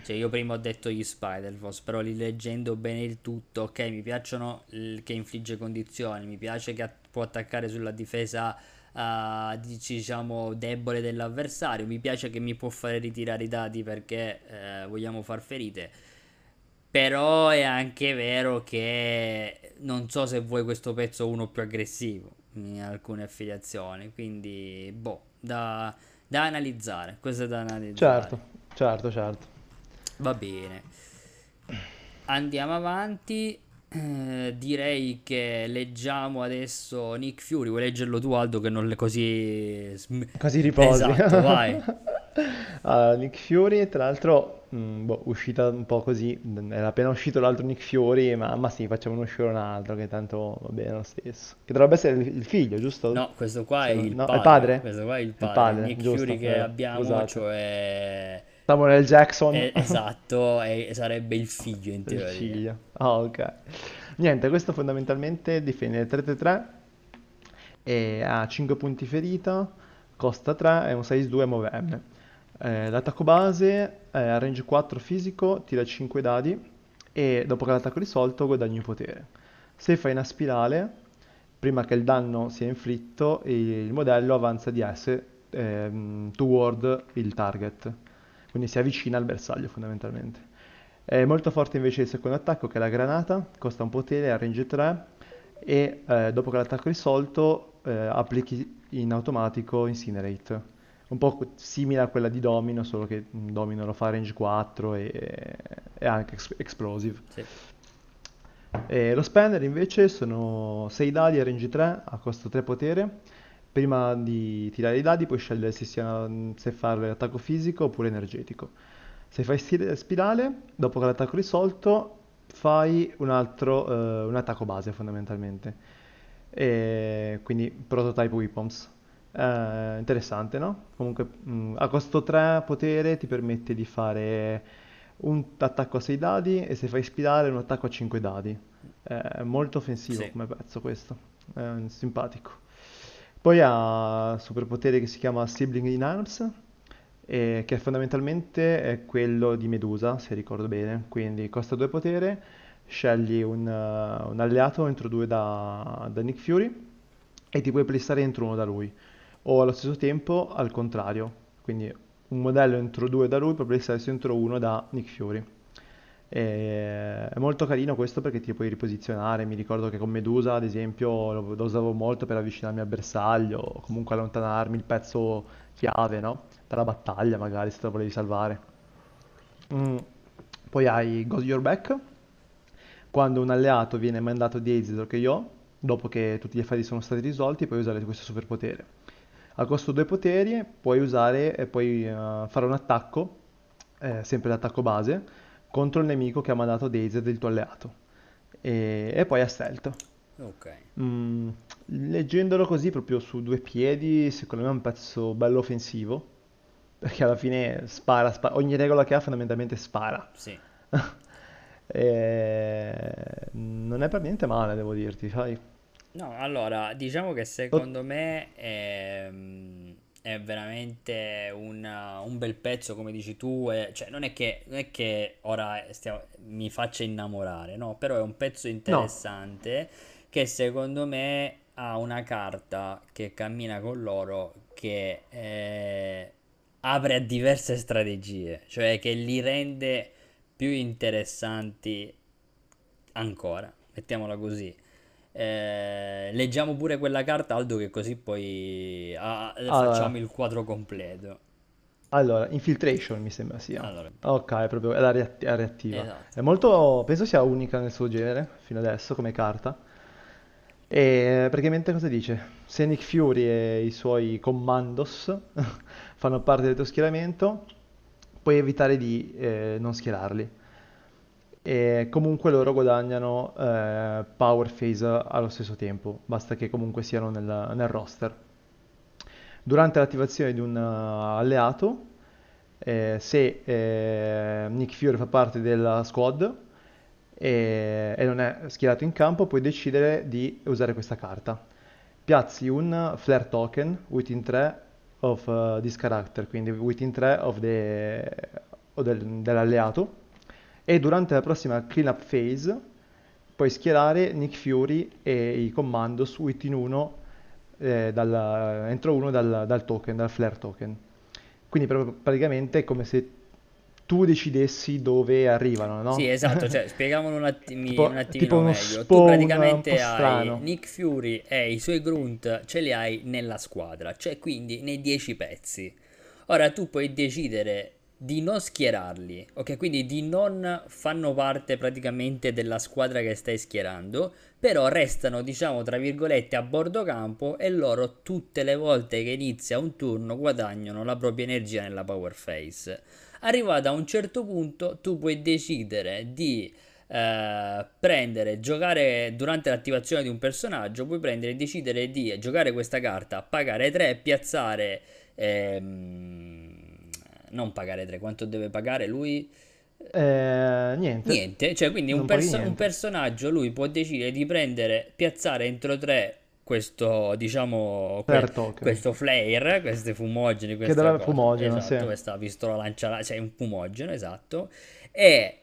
cioè io prima ho detto gli Spider-Force, però lì leggendo bene il tutto, ok, mi piacciono che infligge condizioni, mi piace che può attaccare sulla difesa eh, diciamo debole dell'avversario, mi piace che mi può fare ritirare i dati perché eh, vogliamo far ferite. Però è anche vero che non so se vuoi questo pezzo uno più aggressivo in alcune affiliazioni, quindi boh, da, da analizzare, questo è da Certo, analizzare. certo, certo. Va bene, andiamo avanti. Eh, direi che leggiamo adesso Nick Fury. Vuoi leggerlo tu, Aldo, che non le così... Così riposi. Esatto, vai. Allora, Nick Fury, tra l'altro, mh, boh, uscita un po' così, mh, era appena uscito l'altro Nick Fury, ma, ma sì, facciamo uscire un altro, che tanto va bene lo stesso. Che dovrebbe essere il, figlio, giusto? No, questo qua è il no, è il padre. padre? Questo qua è il È il padre. padre, Nick giusto, Fury che eh, abbiamo, scusate. cioè... Samuel L. Jackson, è- esatto, è- sarebbe il figlio in il teoria. figlio. Ah, ok. Niente, questo fondamentalmente difende 3-3-3 e ha 5 punti ferita, costa 3 e un 6-2 MOVM. Eh, l'attacco base è a range 4 fisico, tira 5 dadi e dopo che l'attacco è risolto guadagni un potere. Se fai una spirale, prima che il danno sia inflitto, il modello avanza di S ehm, toward il target, quindi si avvicina al bersaglio fondamentalmente. È molto forte invece il secondo attacco che è la granata, costa un potere, a range 3 e eh, dopo che l'attacco è risolto eh, applichi in automatico Incinerate. Un po' simile a quella di Domino, solo che mm, Domino lo fa a range 4 e, e anche ex- Explosive. Sì. E lo spender invece sono 6 dadi a range 3 a costo 3 potere. Prima di tirare i dadi puoi scegliere se, sia, se fare attacco fisico oppure energetico. Se fai spirale, dopo che l'attacco è risolto, fai un altro, eh, un attacco base fondamentalmente. E quindi prototype weapons. Eh, interessante, no? Comunque, mh, a costo 3 potere ti permette di fare un attacco a 6 dadi e se fai spirale un attacco a 5 dadi. È molto offensivo Sì. come pezzo questo, simpatico. Poi ha un superpotere che si chiama Sibling in Arms, e che fondamentalmente è quello di Medusa, se ricordo bene. Quindi costa 2 potere, scegli un, eh, un alleato entro 2 da, da Nick Fury e ti puoi placare entro uno da lui. O allo stesso tempo al contrario, quindi un modello entro 2 da lui puoi placarsi entro uno da Nick Fury. È molto carino questo perché ti puoi riposizionare. Mi ricordo che con Medusa, ad esempio, lo, lo usavo molto per avvicinarmi al bersaglio o comunque allontanarmi il pezzo chiave, no? Per la battaglia, magari se te lo volevi salvare. Mm. Poi hai Got Your Back, quando un alleato viene mandato di esito che io, dopo che tutti gli affari sono stati risolti, puoi usare questo superpotere. A costo 2 poteri puoi usare e puoi eh, fare un attacco, eh, sempre l'attacco base, contro il nemico che ha mandato Dazed, il tuo alleato. E, e poi a stealth. Ok. Mm, leggendolo così proprio su due piedi, secondo me è un pezzo bello offensivo, perché alla fine spara, spara- ogni regola che ha fondamentalmente spara. Sì. E non è per niente male, devo dirti, sai? No, allora, diciamo che secondo me è, è veramente un, un bel pezzo, come dici tu, e- cioè non è che, non è che ora stiamo- mi faccia innamorare, no, però è un pezzo No, interessante che secondo me ha una carta che cammina con loro che eh, apre a diverse strategie, cioè che li rende più interessanti ancora, mettiamola così. Eh, leggiamo pure quella carta, Aldo, che così poi ah, facciamo allora, il quadro completo. allora, Infiltration mi sembra sia. Allora, Ok, è proprio è la reatti- è reattiva. esatto. È molto, penso sia unica nel suo genere, fino adesso, come carta. E praticamente cosa dice? Se Nick Fury e i suoi commandos fanno parte del tuo schieramento, puoi evitare di eh, non schierarli. E comunque loro guadagnano eh, power phase allo stesso tempo, basta che comunque siano nel, nel roster. Durante l'attivazione di un eh, alleato, eh, se eh, Nick Fury fa parte della squad e, e non è schierato in campo, puoi decidere di usare questa carta. Piazzi un flare token within 3 of uh, this character, quindi within 3 of the, dell'alleato, e durante la prossima cleanup phase puoi schierare Nick Fury e i commandos within 1 eh, dal, entro uno dal, dal token, dal flare token. Quindi praticamente è come se tu decidessi dove arrivano, no? Sì, esatto, cioè spieghiamolo un, attimi, Tipo, un attimino tipo meglio. Tu spawn un praticamente hai. Nick Fury e i suoi grunt ce li hai nella squadra, cioè quindi nei 10 pezzi. Ora tu puoi decidere di non schierarli, ok? Quindi di non fanno parte praticamente della squadra che stai schierando, però restano, diciamo, tra virgolette, a bordo campo e loro tutte le volte che inizia un turno guadagnano la propria energia nella power phase. Arrivato a un certo punto, tu puoi decidere di eh, prendere, giocare durante l'attivazione di un personaggio, puoi prendere e decidere di giocare questa carta, pagare 3, piazzare. ehm, non pagare 3, quanto deve pagare lui? Eh, niente, Niente, cioè quindi un, perso- un personaggio lui può decidere di prendere, piazzare entro 3 questo, diciamo, que- questo flare, queste fumogene, Che queste dà cose. fumogeno, esatto, sì. questa pistola lancia, cioè un fumogeno, esatto. E,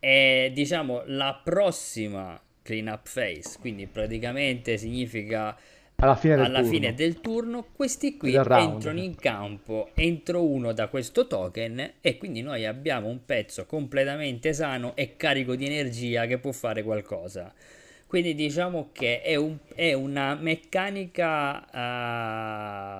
e, diciamo la prossima clean up phase, quindi praticamente significa Alla fine del alla turno. fine del turno, questi qui entrano in campo entro uno da questo token e quindi noi abbiamo un pezzo completamente sano e carico di energia che può fare qualcosa. Quindi diciamo che è, un- è una meccanica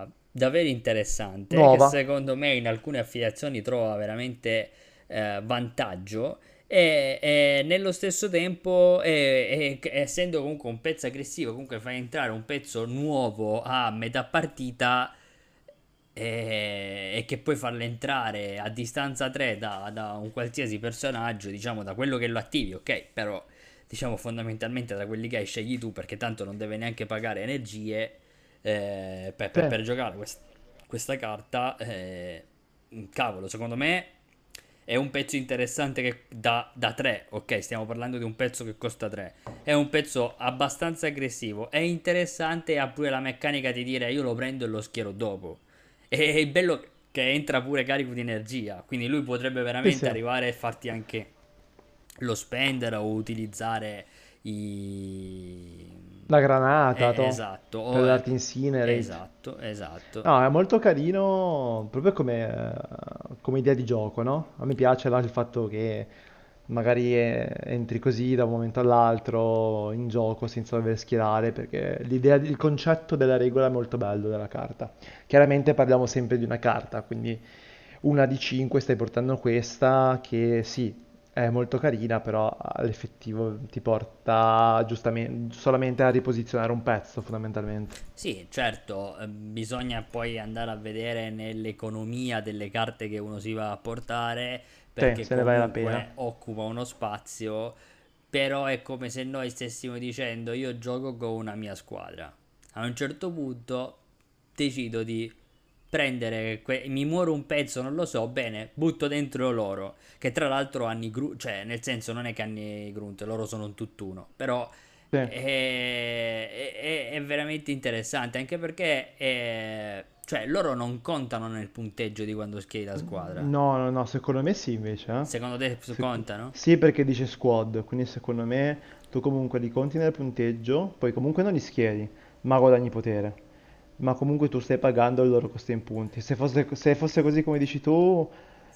eh, davvero interessante Nuova. che secondo me in alcune affiliazioni trova veramente eh, vantaggio e, e nello stesso tempo e- essendo comunque un pezzo aggressivo comunque fai entrare un pezzo nuovo a metà partita e, che puoi farlo entrare a distanza 3 da, da un qualsiasi personaggio diciamo da quello che lo attivi ok? Però diciamo fondamentalmente da quelli che hai scegli tu perché tanto non deve neanche pagare energie eh, per, per- per giocare quest- questa carta eh, cavolo. Secondo me è un pezzo interessante che da, da 3, ok? Stiamo parlando di un pezzo che costa 3. È un pezzo abbastanza aggressivo. È interessante e ha pure la meccanica di dire io lo prendo e lo schiero dopo. E è bello che entra pure carico di energia. Quindi lui potrebbe veramente sì. arrivare e farti anche lo spender o utilizzare i... La granata, Eh, to, esatto. per darti incinerate. Esatto, esatto. No, è molto carino proprio come, eh, come idea di gioco, no? A me piace là il fatto che magari entri così da un momento all'altro in gioco senza dover schierare, perché l'idea, il concetto della regola è molto bello della carta. Chiaramente parliamo sempre di una carta, quindi una di 5 stai portando questa che sì, è molto carina, però all'effettivo ti porta giustamente, solamente a riposizionare un pezzo fondamentalmente. Sì, certo, eh, bisogna poi andare a vedere nell'economia delle carte che uno si va a portare, perché se ne vale la comunque pena. occupa uno spazio, però è come se noi stessimo dicendo io gioco con una mia squadra. A un certo punto decido di prendere, que- mi muore un pezzo, non lo so, bene, butto dentro loro, che tra l'altro hanno i grunt, cioè nel senso non è che hanno i grunt, loro sono un tutt'uno, però Sì. è, è- è veramente interessante anche perché eh, cioè, loro non contano nel punteggio di quando schieri la squadra. No, no, no, secondo me sì invece, eh. Secondo te Sec- contano? Sì, perché dice squad, quindi secondo me tu comunque li conti nel punteggio, poi comunque non li schieri, ma guadagni potere. Ma comunque tu stai pagando il loro costo in punti. Se fosse, se fosse così come dici tu,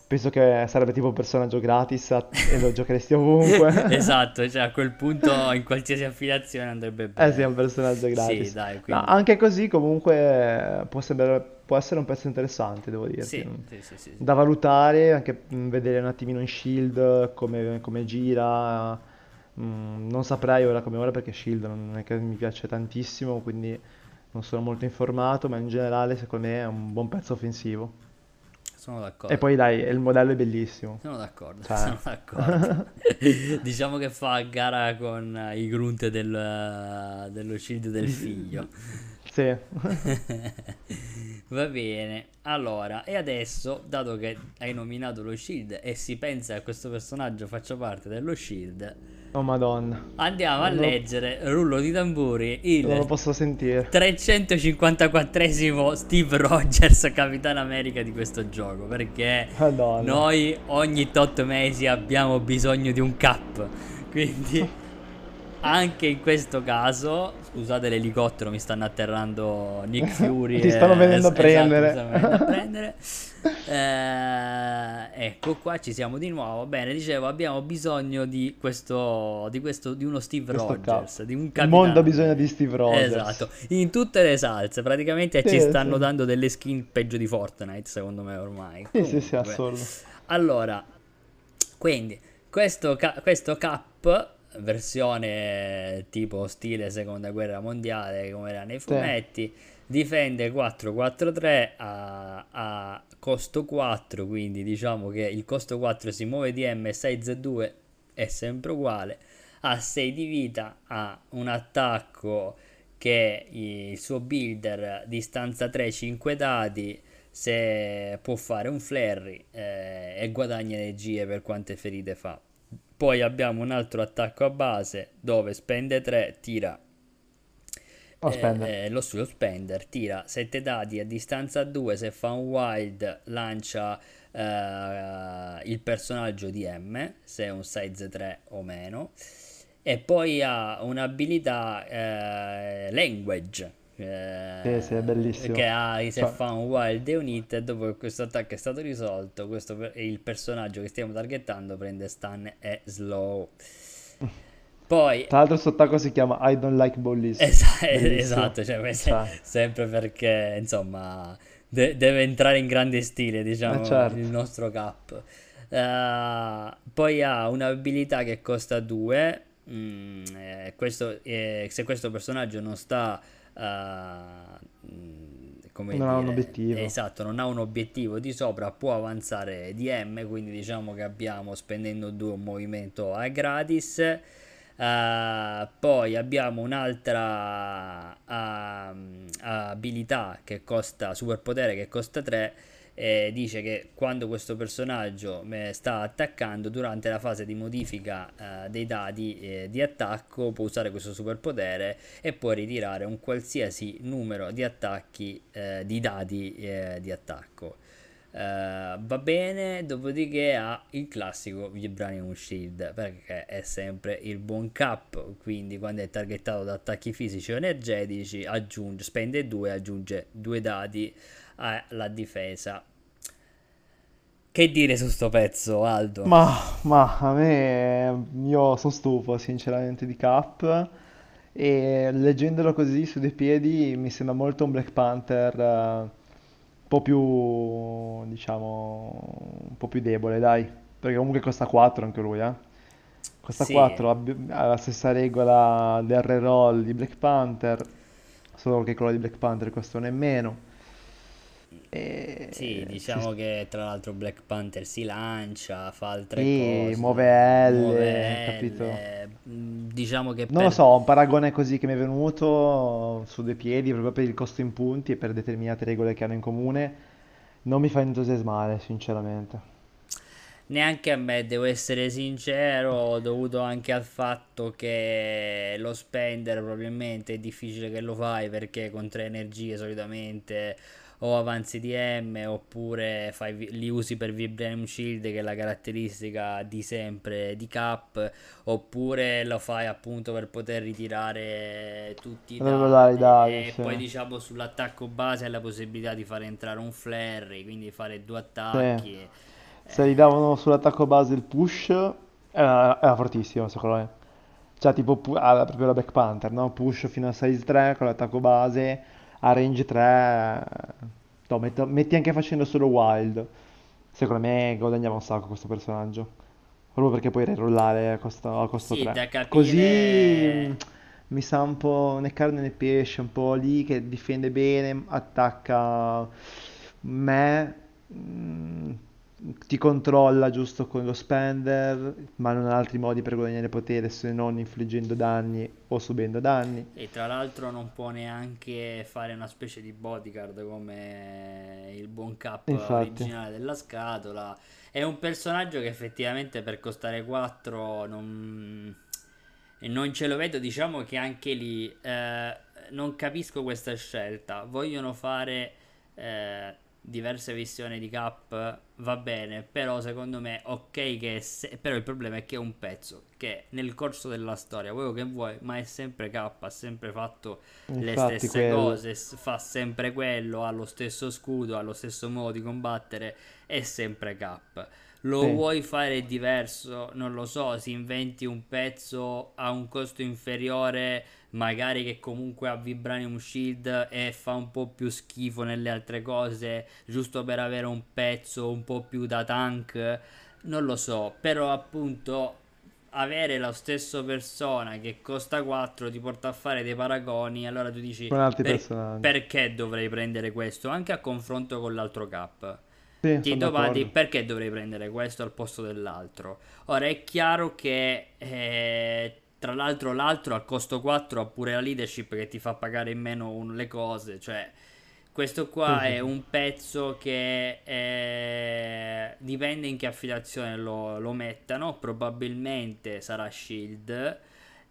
penso che sarebbe tipo un personaggio gratis a- e lo giocheresti ovunque. Esatto, cioè a quel punto in qualsiasi affiliazione andrebbe Eh sì, è bene. un personaggio Sì, gratis. dai, No, quindi anche così comunque può sembrare, può essere un pezzo interessante, devo sì, sì, sì, sì, sì. Da valutare, anche mm, vedere un attimino in Shield come, come gira. Mm, non saprei ora come ora perché Shield non è che mi piace tantissimo, quindi non sono molto informato, ma in generale secondo me è un buon pezzo offensivo. Sono E d'accordo. poi dai, il modello è bellissimo. Sono d'accordo, Cioè, sono d'accordo. Diciamo che fa gara con i grunt del, dello shield del figlio. Sì. Va bene, allora, e adesso, dato che hai nominato lo Shield e si pensa che questo personaggio faccia parte dello Shield, Oh madonna. andiamo a Non lo- leggere, rullo di tamburi, Non lo il posso sentire. 354esimo Steve Rogers, Capitano America di questo gioco, perché Madonna. noi ogni tot mesi abbiamo bisogno di un cap, quindi anche in questo caso, scusate l'elicottero, mi stanno atterrando Nick Fury. Ti e- stanno venendo a esatto, prendere. venendo a prendere. Eh, ecco qua ci siamo di nuovo. Bene, dicevo, abbiamo bisogno di questo, di questo, di uno Steve Questo Rogers, cap. di un Il capitano. mondo ha bisogno di Steve Rogers. Esatto, in tutte le salse, praticamente Sì, ci stanno sì. dando delle skin peggio di Fortnite, secondo me ormai. Sì, sì, sì, Comunque, assurdo. allora, quindi, questo, ca- questo cap, versione tipo stile seconda guerra mondiale, come era nei fumetti, difende 4-4-3 a, a costo 4, quindi diciamo che il costo 4 si muove di M e 6Z2 è sempre uguale, ha 6 di vita, ha un attacco che il suo builder distanza 3 5 dadi se può fare un flurry eh, e guadagna energie per quante ferite fa. Poi abbiamo un altro attacco a base dove spende 3 tira eh, eh, lo, lo spender. Tira 7 dadi a distanza 2 se fa un wild lancia eh, il personaggio di M se è un size 3 o meno. E poi ha un'abilità eh, language eh, Sì, sì, è bellissimo. che ha se Cioè- fa un wild e un hit e dopo che questo attacco è stato risolto questo il personaggio che stiamo targettando prende stun e slow poi Tra l'altro attacco si chiama I don't like bullies. Esa- esatto, cioè, Cioè. sempre perché insomma de- deve entrare in grande stile, diciamo, Eh, certo. il nostro cap. Eh, poi ha un'abilità che costa 2. questo, eh, se questo personaggio non sta eh, mm, come Non ha un dire, obiettivo. esatto, non ha un obiettivo di sopra, può avanzare di M, quindi diciamo che abbiamo spendendo 2 un movimento a gratis. Eh, poi abbiamo un'altra ah, abilità che costa superpotere che costa 3 e dice che quando questo personaggio sta attaccando durante la fase di modifica eh, dei dadi eh, di attacco può usare questo superpotere e può ritirare un qualsiasi numero di attacchi di dadi di attacco eh, va bene, dopodiché ha il classico Vibranium Shield perché è sempre il buon cap. Quindi, quando è targettato da attacchi fisici o energetici, aggiunge, spende 2, aggiunge 2 dadi alla difesa. Che dire su sto pezzo, Aldo? Ma, ma a me, io sono stufo sinceramente di Cap e leggendolo così su dei piedi mi sembra molto un Black Panther un po' più, diciamo, un po' più debole, dai, perché comunque costa 4 anche lui, eh. Costa Sì. 4, abbi- ha la stessa regola del reroll di Black Panther, solo che quello di Black Panther costa un e meno. E Sì, si diciamo che tra l'altro Black Panther si lancia, fa altre Sì, cose, muove L, muove capito? L, mm, Diciamo che Non lo per so, un paragone così che mi è venuto su due piedi proprio per il costo in punti e per determinate regole che hanno in comune, non mi fa entusiasmare, sinceramente. Neanche a me, devo essere sincero, dovuto anche al fatto che lo spender probabilmente è difficile che lo fai perché con tre energie solitamente o avanzi di M oppure fai li usi per Vibranium Shield che è la caratteristica di sempre di Cap oppure lo fai appunto per poter ritirare tutti i Per regolare i dadi dadi, e sì. poi diciamo sull'attacco base hai la possibilità di fare entrare un flurry quindi fare due attacchi Se gli davano sull'attacco base il push, era, era fortissimo secondo me. Cioè tipo pu- ah, proprio la Black Panther, no? Push fino a size 3 con l'attacco base, a range 3, no, metto- metti anche facendo solo wild. Secondo me guadagnava un sacco questo personaggio. Proprio perché puoi rerollare a costo, a costo Sì, 3. da capire- Così mm, mi sa un po' né carne né pesce, un po' lì che difende bene, attacca me. Ti controlla giusto con lo spender, ma non ha altri modi per guadagnare potere se non infliggendo danni o subendo danni. E tra l'altro non può neanche fare una specie di bodyguard come il buon cap Infatti, originale della scatola. È un personaggio che effettivamente per costare 4 non, non ce lo vedo. Diciamo che anche lì eh, non capisco questa scelta. Vogliono fare... Eh, diverse visioni di Cap va bene, però secondo me ok che se- però il problema è che è un pezzo che nel corso della storia, quello che vuoi, ma è sempre K, ha sempre fatto le infatti stesse quello. cose, fa sempre quello, ha lo stesso scudo, ha lo stesso modo di combattere, è sempre K. Lo Sì, vuoi fare diverso? Non lo so, si inventi un pezzo a un costo inferiore, magari che comunque ha Vibranium Shield e fa un po' più schifo nelle altre cose, giusto per avere un pezzo un po' più da tank. Non lo so, però appunto avere lo stesso persona che costa 4 ti porta a fare dei paragoni, allora tu dici "Per- perché dovrei prendere questo? Anche a confronto con l'altro cap. Sì, Ti sono domandi d'accordo. perché dovrei prendere questo al posto dell'altro. Ora è chiaro che eh, tra l'altro l'altro al costo 4 ha pure la leadership che ti fa pagare in meno le cose, cioè questo qua sì, è un pezzo che eh, dipende in che affiliazione lo, lo mettano, probabilmente sarà Shield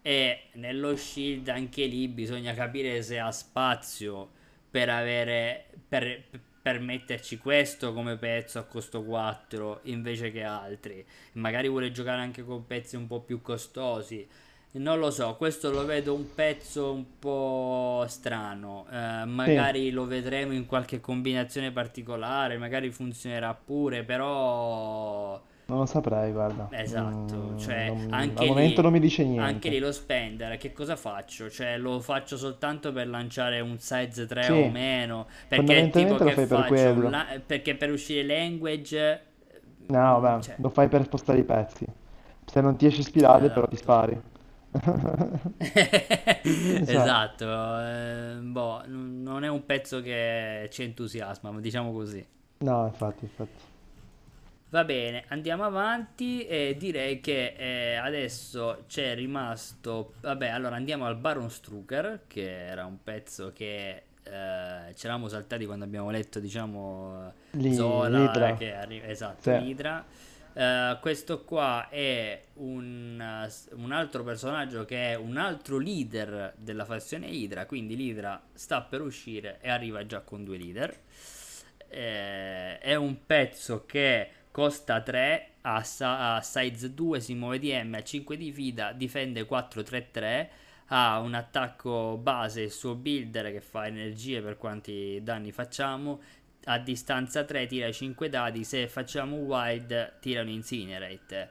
e nello Shield anche lì bisogna capire se ha spazio per avere per, per metterci questo come pezzo a costo 4 invece che altri. Magari vuole giocare anche con pezzi un po' più costosi. Non lo so, questo lo vedo un pezzo un po' strano. eh, Sì, magari lo vedremo in qualche combinazione particolare, magari funzionerà pure, però non lo saprei, guarda. Esatto, Mm, cioè non- anche al momento lì, non mi dice anche lì niente. lo spender, che cosa faccio? Cioè lo faccio soltanto per lanciare un size 3 o Sì, meno, perché tipo lo che fai per quello. la- perché per uscire language, No, mm, vabbè, cioè, lo fai per spostare i pezzi. Se non ti esci spirale, però ti esatto. spari. Esatto. Eh, boh, n- non è un pezzo che ci entusiasma, diciamo così. No, infatti, infatti. Va bene, andiamo avanti e direi che eh, adesso c'è rimasto... Vabbè, allora andiamo al Baron Strucker, che era un pezzo che eh, ci eravamo saltati quando abbiamo letto, diciamo, Lì, Zola, l'idra. che arriva... Esatto, Sì. l'Idra. Eh, questo qua è un, un altro personaggio che è un altro leader della fazione Idra, quindi l'Idra sta per uscire e arriva già con due leader. Eh, è un pezzo che costa 3 a, sa- a size 2 si muove di M a 5 di fida difende 4-3-3 ha un attacco base il suo builder che fa energie per quanti danni facciamo a distanza 3 tira 5 dadi se facciamo wild tira un incinerate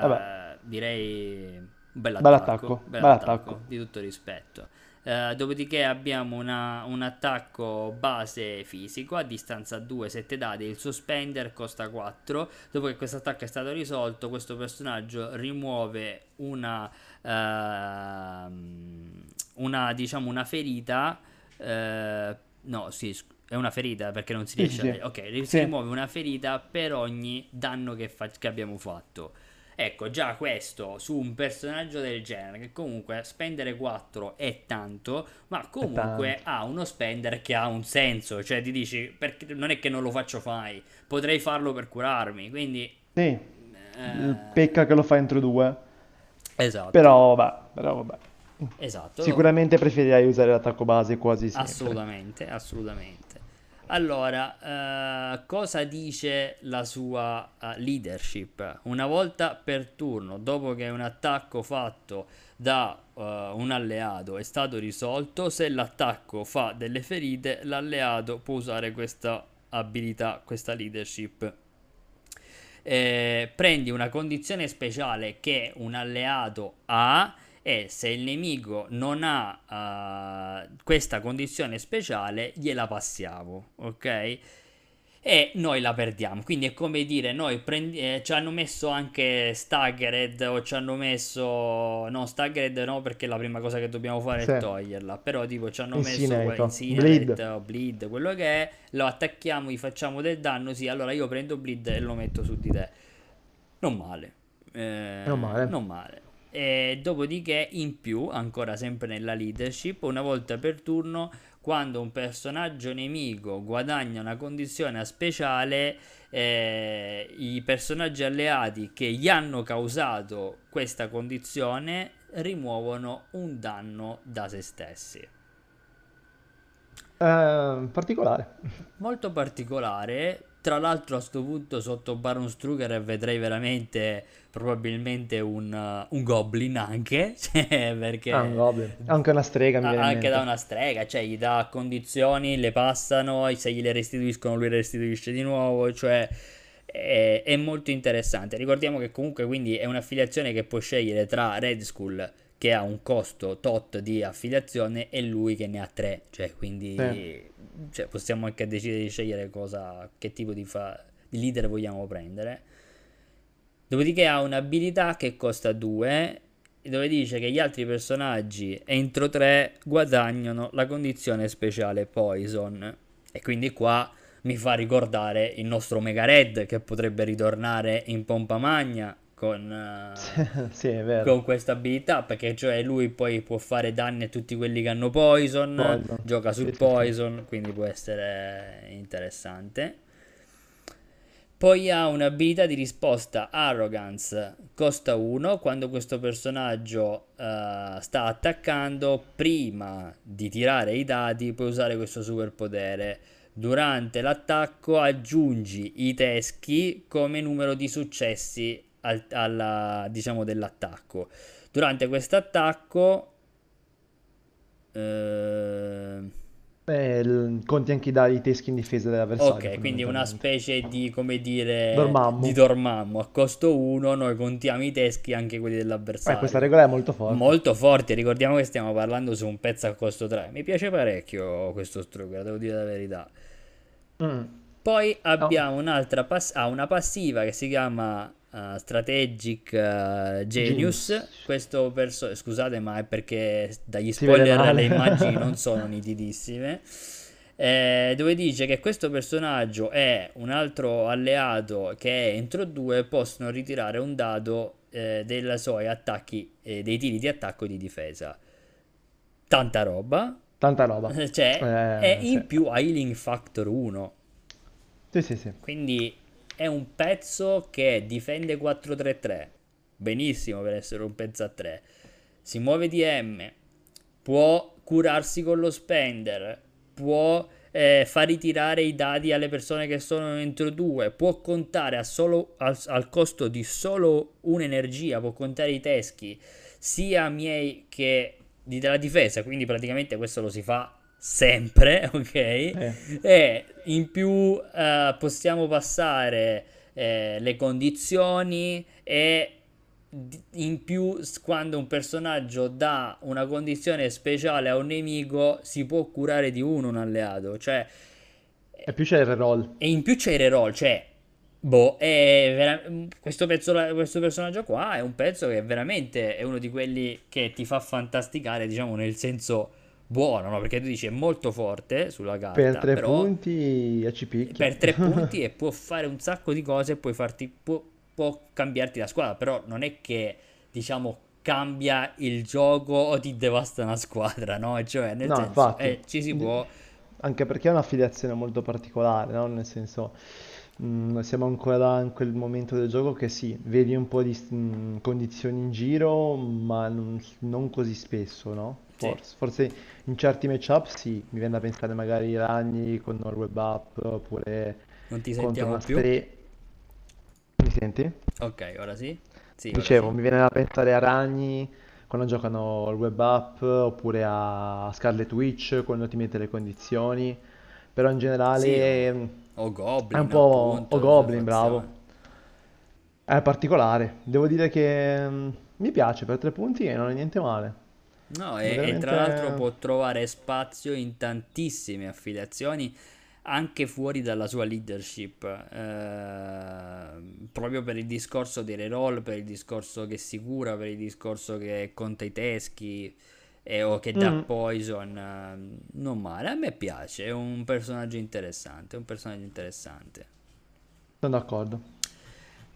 Vabbè, Eh, direi un bel attacco bell'attacco, bel bell'attacco. attacco di tutto rispetto eh, dopodiché abbiamo una- un attacco base fisico a distanza 2, 7 dadi. Il suo spender costa 4. Dopo che questo attacco è stato risolto, questo personaggio rimuove una, ehm, una diciamo, una ferita. eh, no, sì, sc- è una ferita perché non si riesce sì. a. Ok, si Sì, rimuove una ferita per ogni danno che, fa- che abbiamo fatto. Ecco, già questo su un personaggio del genere, che comunque spendere 4 è tanto, ma comunque tanto. ha uno spender che ha un senso, cioè ti dici, perché non è che non lo faccio mai, potrei farlo per curarmi, quindi... Sì, eh, pecca che lo fa entro due. esatto, Però vabbè, però vabbè. esatto, Sicuramente preferirei usare l'attacco base quasi sempre. assolutamente, assolutamente. Allora, eh, cosa dice la sua eh, leadership? Una volta per turno, dopo che un attacco fatto da eh, un alleato è stato risolto, se l'attacco fa delle ferite, l'alleato può usare questa abilità, questa leadership. Eh, prendi una condizione speciale che un alleato ha e se il nemico non ha eh, questa condizione speciale gliela passiamo, ok? e noi la perdiamo. Quindi è come dire, noi prendi, eh, ci hanno messo anche Staggered o ci hanno messo... No, Staggered no perché la prima cosa che dobbiamo fare Sì. è toglierla, però tipo ci hanno messo Incinerate, que- Incinerate Bleed. o Bleed, quello che è, lo attacchiamo, gli facciamo del danno, sì, allora io prendo Bleed e lo metto su di te. Non male. Eh, Non male. Non male. E dopodiché, in più, ancora sempre nella leadership, una volta per turno, quando un personaggio nemico guadagna una condizione speciale, eh, i personaggi alleati che gli hanno causato questa condizione rimuovono un danno da se stessi. Eh, particolare. Molto particolare. Tra l'altro, a sto punto, sotto Baron Struger vedrei veramente probabilmente un, uh, un Goblin anche. cioè, perché Ah, un goblin. Anche una strega mi a- anche da una strega, cioè gli dà condizioni, le passano, e se gliele restituiscono, lui le restituisce di nuovo. Cioè, è, è molto interessante. Ricordiamo che comunque quindi è un'affiliazione che può scegliere tra Red Skull che ha un costo tot di affiliazione e lui che ne ha tre. Cioè, quindi Sì. Cioè, possiamo anche decidere di scegliere cosa, che tipo di, fa- di leader vogliamo prendere. Dopodiché ha un'abilità che costa 2, dove dice che gli altri personaggi entro 3 guadagnano la condizione speciale Poison. E quindi qua mi fa ricordare il nostro Mega Red che potrebbe ritornare in pompa magna con, eh, Sì, vero. con questa abilità, perché cioè lui poi può fare danni a tutti quelli che hanno Poison, Poison. gioca Sì, sul sì, sì. Poison, quindi può essere interessante. Poi ha un'abilità di risposta Arrogance, costa 1, quando questo personaggio eh, sta attaccando, prima di tirare i dadi puoi usare questo superpotere. Durante l'attacco aggiungi i teschi come numero di successi al- alla, diciamo, dell'attacco. Durante questo attacco... Eh, l- conti anche i teschi in difesa dell'avversario. Ok, quindi una specie di, come dire, Dormammu. di Dormammu. A costo 1 noi contiamo i teschi anche quelli Eh, dell'avversario. questa regola è molto forte. Molto forte, ricordiamo che stiamo parlando su un pezzo a costo 3. Mi piace parecchio questo Struger, devo dire la verità. Mm. Poi abbiamo un'altra pass- ah, una passiva che si chiama uh, Strategic uh, Genius. Genius. Questo perso- scusate, ma è perché dagli spoiler le immagini non sono nitidissime. Eh, dove dice che questo personaggio è un altro alleato che entro due possono ritirare un dado eh, dei suoi attacchi, eh, dei tiri di attacco e di difesa. Tanta roba. Tanta roba. Cioè, Eh, e in sì. più ha Healing Factor 1. Sì, sì, sì. Quindi è un pezzo che difende 4-3-3. Benissimo per essere un pezzo a 3. Si muove di M. Può curarsi con lo spender. Può eh, far ritirare i dadi alle persone che sono entro due. Può contare solo, al, al costo di solo un'energia. Può contare i teschi sia miei che della difesa. Quindi praticamente questo lo si fa sempre, ok? Eh. E in più eh, possiamo passare eh, le condizioni e in più quando un personaggio dà una condizione speciale a un nemico si può curare di uno un alleato, cioè E più c'è il reroll. e in più c'è il reroll, cioè boh, vera- questo, pezzo, questo personaggio qua è un pezzo che veramente è uno di quelli che ti fa fantasticare, diciamo nel senso buono, no? Perché tu dici è molto forte sulla carta, Per tre punti e ci picchia. per tre punti e può fare un sacco di cose, puoi farti, può, può cambiarti la squadra, però non è che diciamo cambia il gioco o ti devasta una squadra, no? Cioè nel No, senso infatti. eh, ci si può... Anche perché è un'affiliazione molto particolare, no? Nel senso, mm, siamo ancora in quel momento del gioco che sì, vedi un po' di mm, condizioni in giro, ma non, non così spesso, no? Sì. Forse, forse in certi matchup sì, mi viene da pensare magari ragni con il web up oppure Non ti sentiamo più? stre... Mi senti? Ok, ora sì? Sì, ora Dicevo, sì. mi viene da pensare a ragni quando giocano al web up oppure a Scarlet Witch quando ti mette le condizioni, però in Sì, generale o, mm, o è Goblin un po' appunto, o sue Goblin, bravo. È particolare. Devo dire che mm, mi piace per tre punti e non è niente male. No, e, e tra l'altro veramente può trovare spazio in tantissime affiliazioni, anche fuori dalla sua leadership, eh, proprio per il discorso dei reroll, per il discorso che si cura, per il discorso che conta i teschi e, o che dà Mm, poison, eh, non male, a me piace, è un personaggio interessante, è un personaggio interessante. sono d'accordo.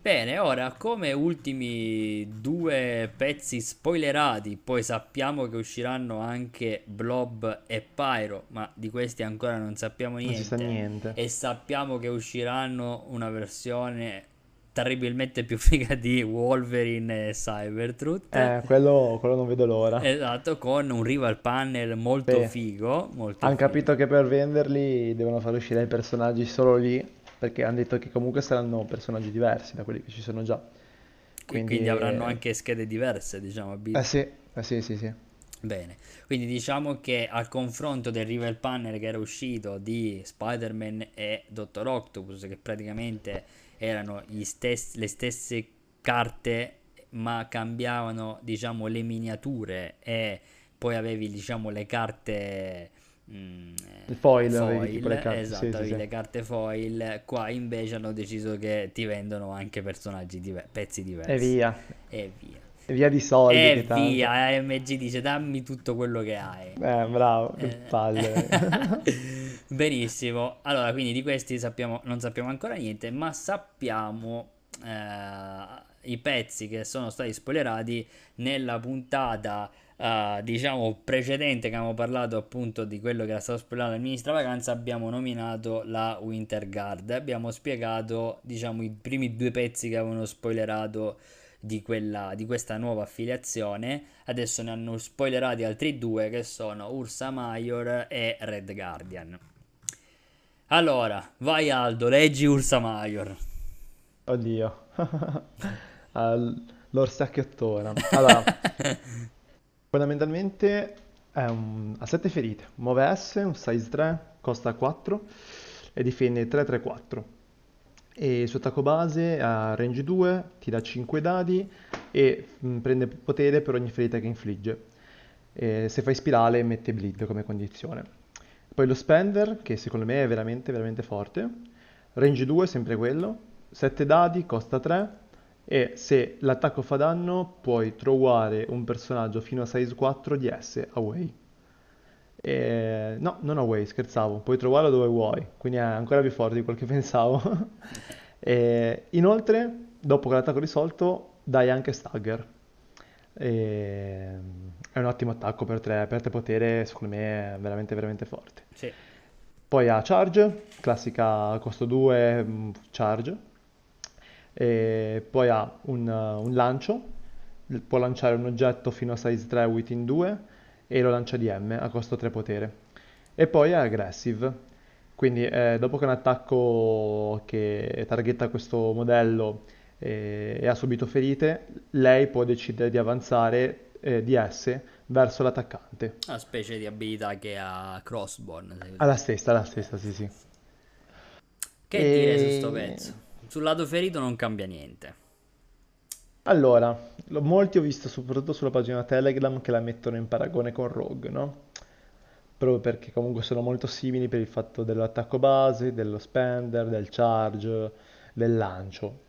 Bene, ora come ultimi due pezzi spoilerati, poi sappiamo che usciranno anche Blob e Pyro, ma di questi ancora non sappiamo Non si sa niente. niente. E sappiamo che usciranno una versione terribilmente più figa di Wolverine e Cybertruth. Eh, quello, quello non vedo l'ora. Esatto, con un rival panel molto Sì. figo, molto Hanno capito che per venderli devono far uscire i personaggi solo lì, perché hanno detto che comunque saranno personaggi diversi da quelli che ci sono già. Qui- Quindi, Quindi avranno anche schede diverse, diciamo, a eh sì, eh sì, sì, sì. Bene, quindi diciamo che al confronto del rival panel che era uscito di Spider-Man e Dottor Octopus, che praticamente erano gli stessi- le stesse carte, ma cambiavano, diciamo, le miniature e poi avevi, diciamo, le carte mm, Il foil, foil, avevi tipo le carte, esatto, sì, sì, le carte foil. Qua invece hanno deciso che ti vendono anche personaggi diver- pezzi E diversi via, e via. e via di soldi E via, AMG dice dammi tutto quello che hai. Eh, bravo, che Eh, palle. Benissimo, allora quindi di questi sappiamo, non sappiamo ancora niente, ma sappiamo eh, i pezzi che sono stati spoilerati nella puntata eh, diciamo precedente che abbiamo parlato appunto di quello che era stato spoilerato al Ministra Vacanza abbiamo nominato la Winter Guard abbiamo spiegato diciamo i primi due pezzi che avevano spoilerato di, quella, di questa nuova affiliazione adesso ne hanno spoilerati altri due che sono Ursa Major e Red Guardian allora vai Aldo leggi Ursa Major Oddio. L'orsacchiottona. Allora, fondamentalmente è un... ha 7 ferite, muove S, un size 3, costa 4 e difende 3-3-4. E il suo attacco base ha range 2, tira 5 dadi e mm, prende potere per ogni ferita che infligge. E se fai spirale mette bleed come condizione. Poi lo spender, che secondo me è veramente veramente forte. Range 2, sempre quello. 7 dadi, costa 3. E se l'attacco fa danno, puoi throware un personaggio fino a size 4 di S away. E- No, non away, scherzavo. Puoi trovarlo dove vuoi, quindi è ancora più forte di quel che pensavo. E inoltre, dopo che l'attacco è risolto, dai anche stagger. E- È un ottimo attacco per 3, per 3 potere, secondo me è veramente veramente forte. sì Poi ha charge, classica costo 2 mm, charge. E poi ha un, un lancio, può lanciare un oggetto fino a size 3 within 2 e lo lancia di M a costo 3 potere. E poi è aggressive, quindi eh, dopo che un attacco che targetta questo modello eh, e ha subito ferite, lei può decidere di avanzare eh, di S verso l'attaccante. una specie di abilità che ha Crossbone se così. Alla stessa, alla stessa, sì sì. che dire su E- sto pezzo sul lato ferito non cambia niente Allora, lo- molti ho visto soprattutto sulla pagina Telegram che la mettono in paragone con Rogue, no? Proprio perché comunque sono molto simili per il fatto dell'attacco base, dello spender, del charge, del lancio.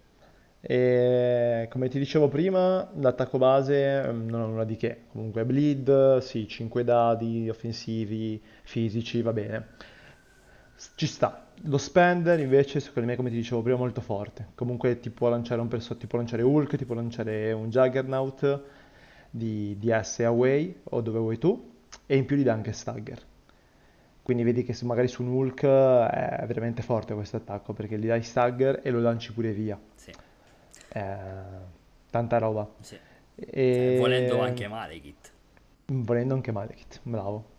E come ti dicevo prima, l'attacco base mm, non ha nulla di che. Comunque bleed, sì, 5 dadi offensivi, fisici, va bene. Ci sta. Lo spender invece, secondo me, come ti dicevo prima, è molto forte. Comunque ti può lanciare un perso- ti può lanciare Hulk, ti può lanciare un Juggernaut di, di S away o dove vuoi tu, e in più gli dà anche stagger. Quindi vedi che magari su un Hulk è veramente forte questo attacco perché gli dai stagger e lo lanci pure via. sì, È tanta roba. sì. Eh, volendo E anche Malekith volendo anche Malekith, bravo.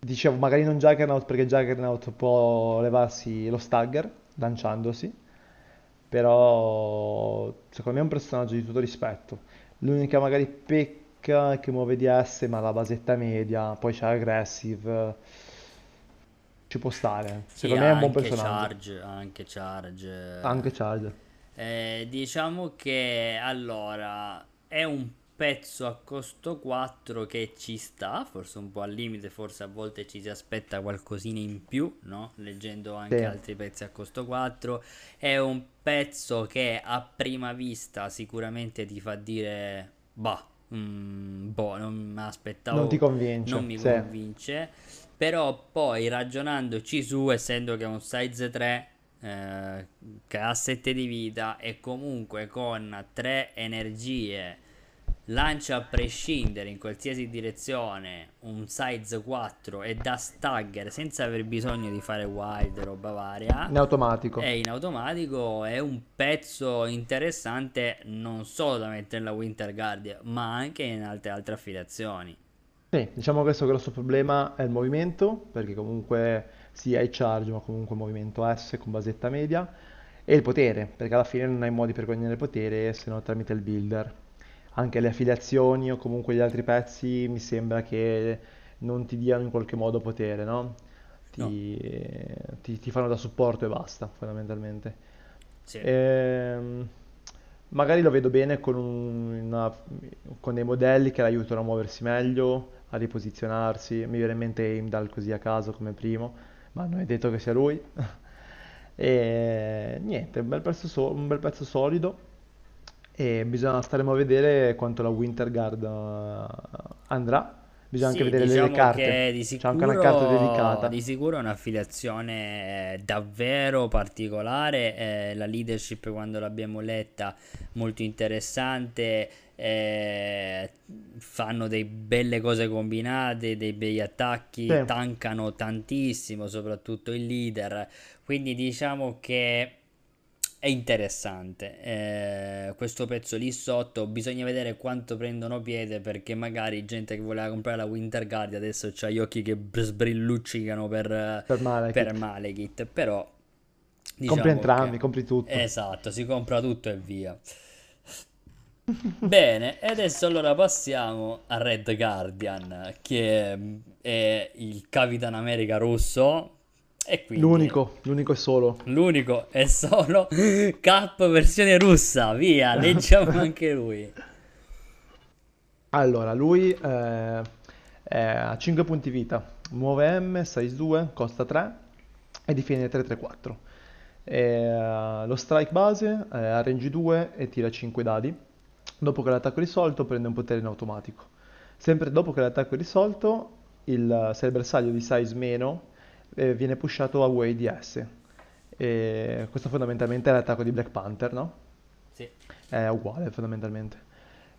Dicevo, magari non Juggernaut perché Juggernaut può levarsi lo stagger lanciandosi, però secondo me è un personaggio di tutto rispetto. L'unica magari pecca è che muove DS ma la basetta media, poi c'è aggressive, ci può stare. sì Secondo me è un buon anche personaggio. charge anche charge Anche Charge. Eh, diciamo che allora è un pezzo a costo 4 che ci sta, forse un po' al limite, forse a volte ci si aspetta qualcosina in più, no? Leggendo anche Sì. altri pezzi a costo 4. È un pezzo che a prima vista sicuramente ti fa dire, bah, mm, boh, non mi Non aspettavo, ti convince, non mi sì. convince. Però poi ragionandoci su, essendo che è un size 3 eh, che ha 7 di vita e comunque con 3 energie lancia a prescindere in qualsiasi direzione un size 4 e da stagger senza aver bisogno di fare wild roba varia In automatico. è in automatico è un pezzo interessante non solo da mettere nella Winter Guardian ma anche in altre, altre affiliazioni Sì, diciamo che questo grosso problema è il movimento, perché comunque sia i charge, ma comunque movimento S con basetta media, e il potere, perché alla fine non hai modi per guadagnare potere se non tramite il builder. Anche le affiliazioni o comunque gli altri pezzi mi sembra che non ti diano in qualche modo potere, no? no Ti, ti- ti fanno da supporto e basta, fondamentalmente. sì Ehm, magari lo vedo bene con, un- una- con dei modelli che l'aiutano a muoversi meglio, a riposizionarsi. Mi viene in mente Heimdall così a caso come primo, ma non è detto che sia lui. E niente, un bel pezzo, so- un bel pezzo solido. E bisogna staremo a vedere quanto la Winter Guard eh, andrà. Bisogna anche Sì, vedere le diciamo carte. che di C'è anche una carta sicuro, dedicata. di sicuro è un'affiliazione eh, davvero particolare. eh, la leadership, quando l'abbiamo letta, molto interessante. eh, fanno delle belle cose combinate, dei bei attacchi, Sì. tankano tantissimo, soprattutto il leader. Quindi diciamo che è interessante. Eh, questo pezzo lì sotto bisogna vedere quanto prendono piede perché magari gente che voleva comprare la Winter Guard adesso c'ha gli occhi che sbrilluccicano per, Per per Malekith. Malekith. Però Compri diciamo entrambi, che compri tutto. esatto, si compra tutto e via. Bene, e adesso allora passiamo a Red Guardian, che è il Capitan America russo. E quindi L'unico, l'unico e solo. L'unico è solo Cap versione russa, via, leggiamo anche lui. Allora, lui eh, è a 5 punti vita, muove M, size 2, costa 3 e difende 3-3-4. Eh, lo strike base è a range 2 e tira 5 dadi. Dopo che l'attacco è risolto prende un potere in automatico. Sempre dopo che l'attacco è risolto, il, se il bersaglio di size meno eh, viene pushato away di S. E questo fondamentalmente è l'attacco di Black Panther, no? Sì. È uguale fondamentalmente.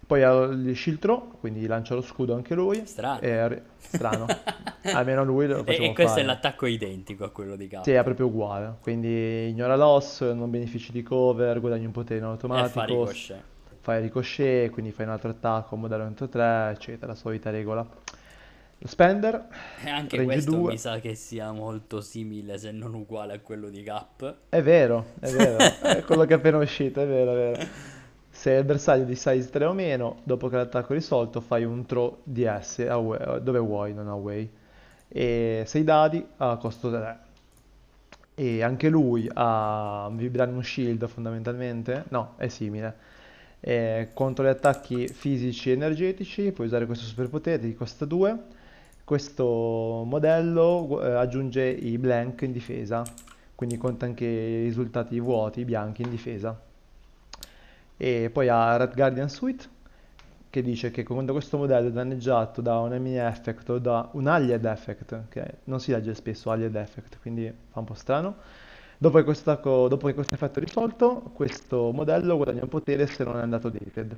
Poi ha il shield throw, quindi lancia lo scudo anche lui. Strano. E strano. Almeno lui lo E, facciamo e questo è fare. l'attacco identico a quello di Cap. Sì, è proprio uguale. Quindi ignora loss, non benefici di cover, guadagni un potere in E fa automatico, ricochet. fai ricochet, quindi fai un altro attacco, modello 3, eccetera, solita regola. Spender, E anche range questo 2. mi sa che sia molto simile, se non uguale a quello di Cap. È vero, è vero, è quello che è appena uscito, è vero, è vero. Se il bersaglio di size 3 o meno, dopo che l'attacco è risolto, fai un throw di S away- dove vuoi, non away. E 6 dadi a costo 3. E anche lui ha un Vibranium Shield fondamentalmente, no, è simile. E contro gli attacchi fisici e energetici puoi usare questo superpotere, ti costa 2. Questo modello eh, aggiunge i blank in difesa, quindi conta anche i risultati vuoti, bianchi in difesa. E poi ha Red Guardian Suite, che dice che quando questo modello è danneggiato da un enemy effect o da un allied effect, che non si legge spesso allied effect, quindi fa un po' strano. Dopo che questo, dopo che questo effetto è risolto, questo modello guadagna un potere se non è andato dated.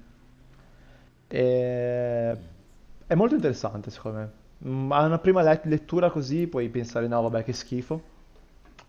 E... È molto interessante secondo me. Mm, A una prima le- lettura così puoi pensare no vabbè che schifo,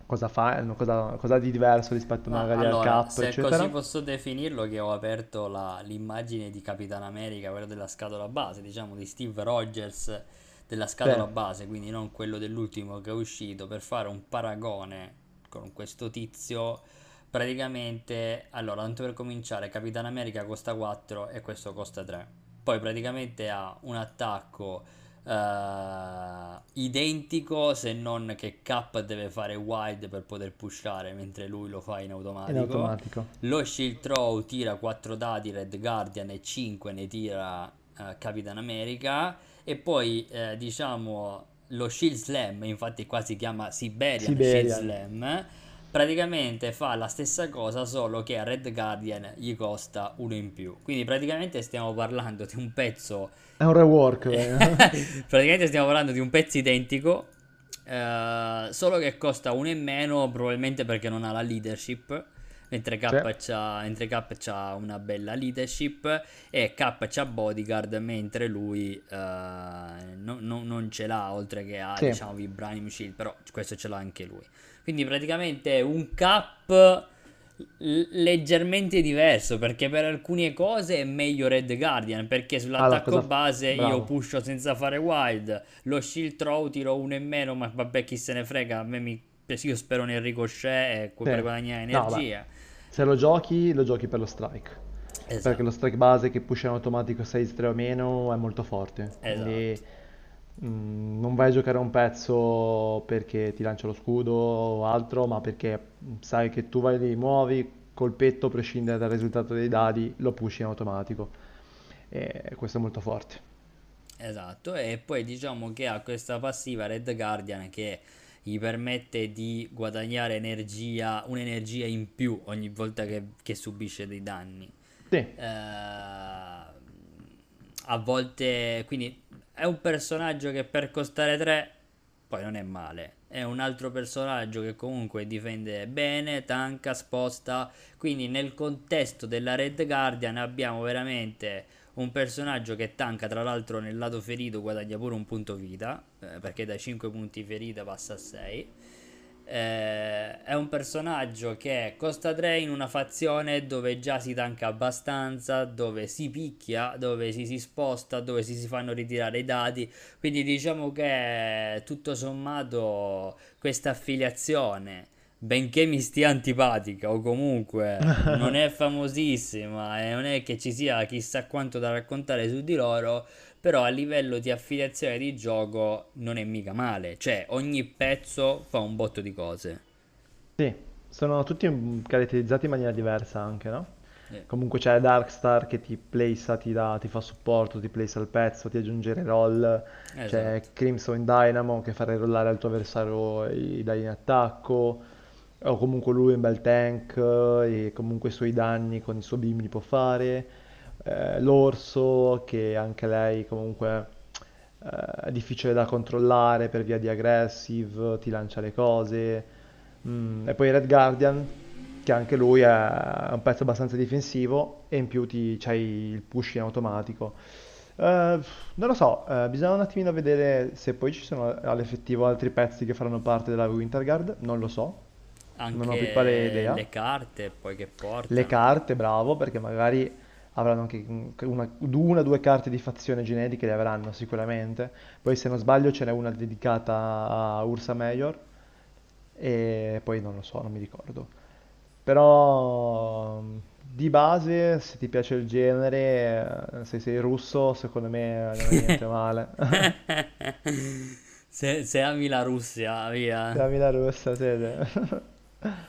cosa fa, No, cosa, cosa di diverso rispetto Ma magari al allora, cap se eccetera. così posso definirlo, che ho aperto la- l'immagine di Capitan America, quella della scatola base, diciamo di Steve Rogers della scatola Sì. base, quindi non quello dell'ultimo che è uscito, per fare un paragone con questo tizio. Praticamente, allora, tanto per cominciare, Capitan America costa 4 e questo costa 3. Poi praticamente ha un attacco uh, identico se non che K deve fare wide per poter pushare mentre lui lo fa in automatico. In automatico. Lo shield throw tira 4 dadi Red Guardian e 5 ne tira uh, Capitan America e poi uh, diciamo lo shield slam infatti qua si chiama Siberian, Siberian. shield slam praticamente fa la stessa cosa solo che a Red Guardian gli costa uno in più quindi praticamente stiamo parlando di un pezzo è un rework praticamente stiamo parlando di un pezzo identico uh, solo che costa uno in meno probabilmente perché non ha la leadership mentre K, sì. c'ha, mentre K c'ha una bella leadership e K c'ha bodyguard mentre lui uh, no, no, non ce l'ha oltre che ha sì. diciamo Vibranium Shield però questo ce l'ha anche lui quindi praticamente è un cap leggermente diverso perché per alcune cose è meglio Red Guardian perché sull'attacco allora, base Bravo. io pusho senza fare wild lo shield throw tiro uno in meno ma vabbè chi se ne frega a me mi io spero nel ricochet e per guadagnare energia no, se lo giochi lo giochi per lo strike esatto. perché lo strike base che pusha in automatico 6-3 o meno è molto forte esatto. quindi Mm, non vai a giocare un pezzo perché ti lancia lo scudo o altro, ma perché sai che tu vai lì, muovi, colpetto, prescinde dal risultato dei dadi, lo pushi in automatico. E questo è molto forte. Esatto, e poi diciamo che ha questa passiva Red Guardian che gli permette di guadagnare energia, un'energia in più ogni volta che, che subisce dei danni. Sì. Eh, a volte, quindi è un personaggio che per costare 3 poi non è male. È un altro personaggio che comunque difende bene, tanca, sposta. Quindi nel contesto della Red Guardian abbiamo veramente un personaggio che tanca, tra l'altro nel lato ferito guadagna pure un punto vita, eh, perché da 5 punti ferita passa a 6 eh, è un personaggio che costa 3 in una fazione dove già si tanca abbastanza, dove si picchia, dove si, si sposta, dove si, si fanno ritirare i dati. Quindi diciamo che tutto sommato questa affiliazione benché mi stia antipatica o comunque non è famosissima e non è che ci sia chissà quanto da raccontare su di loro, però a livello di affiliazione di gioco non è mica male, cioè ogni pezzo fa un botto di cose. Sì, sono tutti caratterizzati in maniera diversa anche, no? Eh. Comunque c'è Darkstar che ti placea, ti, dà, ti fa supporto, ti placea il pezzo, ti aggiunge roll. Esatto. C'è Crimson Dynamo che fa rollare al tuo avversario i dai in attacco. O comunque lui è un bel tank e comunque i suoi danni con il suo beam li può fare eh, l'orso che anche lei comunque eh, è difficile da controllare per via di aggressive, ti lancia le cose. Mm, e poi Red Guardian che anche lui è un pezzo abbastanza difensivo e in più ti, c'hai il push in automatico. Uh, non lo so, uh, bisogna un attimino vedere se poi ci sono all'effettivo altri pezzi che faranno parte della Winter Guard, non lo so. Anche non ho più pare idea. le carte poi che portano. Le carte, bravo, perché magari avranno anche una, una o due carte di fazione genetiche, le avranno sicuramente. Poi se non sbaglio ce n'è una dedicata a Ursa Major e poi non lo so, non mi ricordo. Però di base, se ti piace il genere, eh, se sei russo, secondo me non è niente male. se, se, ami la Russia, via. Se ami la Russia, siete.